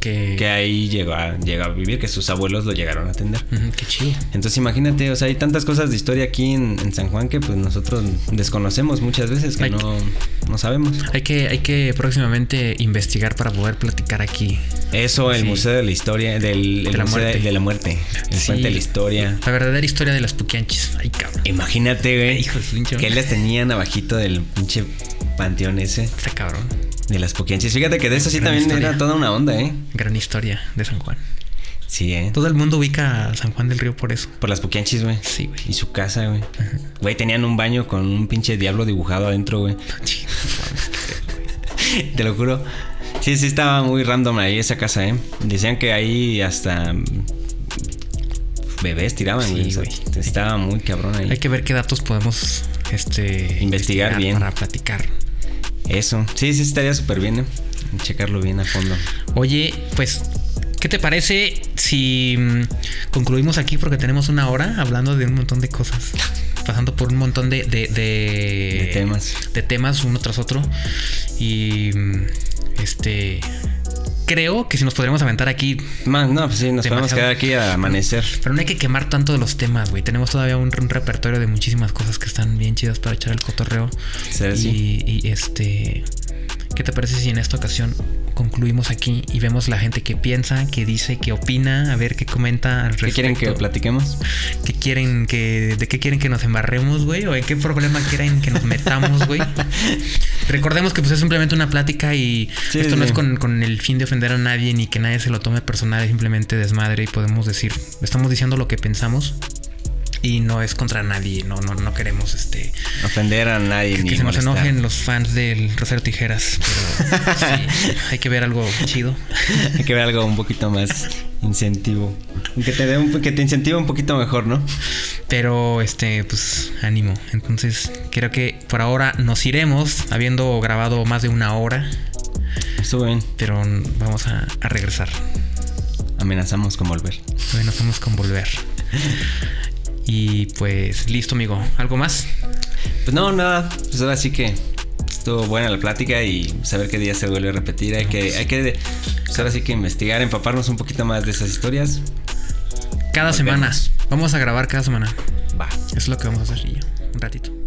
Que, Que ahí llegó a, llegó a vivir, que sus abuelos lo llegaron a atender. Qué chido. Entonces imagínate, o sea, hay tantas cosas de historia aquí en, en San Juan que pues nosotros desconocemos muchas veces, que Hay- no, no sabemos. Hay que, hay que próximamente investigar para poder platicar aquí. Eso, el Sí. Museo de la Historia, del el De la Museo Muerte. de la Muerte, el Sí. Puente de la Historia. La verdadera historia de las puquianchis. Ay, cabrón. Imagínate, güey, Hijo de su pinche que les tenían abajito del pinche panteón ese Está cabrón. De las Poquianchis. Fíjate que de eso sí Gran también historia. era toda una onda, ¿eh? Gran historia de San Juan. Sí, ¿eh? Todo el mundo ubica a San Juan del Río por eso. Por las Poquianchis, güey. Sí, güey. Y su casa, güey. Güey, tenían un baño con un pinche diablo dibujado adentro, güey. Te lo juro. Sí, sí, estaba muy random ahí esa casa, ¿eh? Decían que ahí hasta mm, bebés tiraban, güey. Estaba muy cabrón ahí. Hay que ver qué datos podemos este, Investigar bien. para platicar. Eso. Sí, sí, estaría súper bien, ¿eh? checarlo bien a fondo. Oye, pues ¿Qué te parece si mm, concluimos aquí porque tenemos una hora hablando de un montón de cosas? Pasando por un montón de, de, de temas. De temas uno tras otro. Y mm, este creo que si nos podríamos aventar aquí. No, pues sí, nos podemos quedar aquí a amanecer. Pero no hay que quemar tanto de los temas, güey. Tenemos todavía un, repertorio de muchísimas cosas que están bien chidas para echar el cotorreo. Sí, y, y este. ¿Qué te parece si en esta ocasión concluimos aquí y vemos la gente que piensa, que dice, que opina, a ver qué comenta al respecto. ¿Qué quieren que platiquemos? ¿Qué quieren que, ¿De qué quieren que nos embarremos, güey? ¿O en qué problema quieren que nos metamos, güey? Recordemos que pues es simplemente una plática y esto no es con, con, el fin de ofender a nadie ni que nadie se lo tome personal, es simplemente desmadre y podemos decir, estamos diciendo lo que pensamos y no es contra nadie, no, no, no queremos este ofender a nadie que, ni que se nos enojen los fans del Rosario Tijeras, pero sí, hay que ver algo chido. hay que ver algo un poquito más incentivo. Que te dé un, que te incentive un poquito mejor, ¿no? Pero este, pues ánimo. Entonces, creo que por ahora nos iremos, habiendo grabado más de una hora. Estuvo bien. Pero vamos a, a regresar. Amenazamos con volver. Amenazamos con volver. Y pues listo, amigo. ¿Algo más? Pues no, nada. Pues ahora sí que estuvo buena la plática y saber qué día se vuelve a repetir. Hay que, hay que pues ahora sí que investigar, empaparnos un poquito más de esas historias. Cada semana. Vamos a grabar cada semana. Va. Eso es lo que vamos a hacer y un ratito.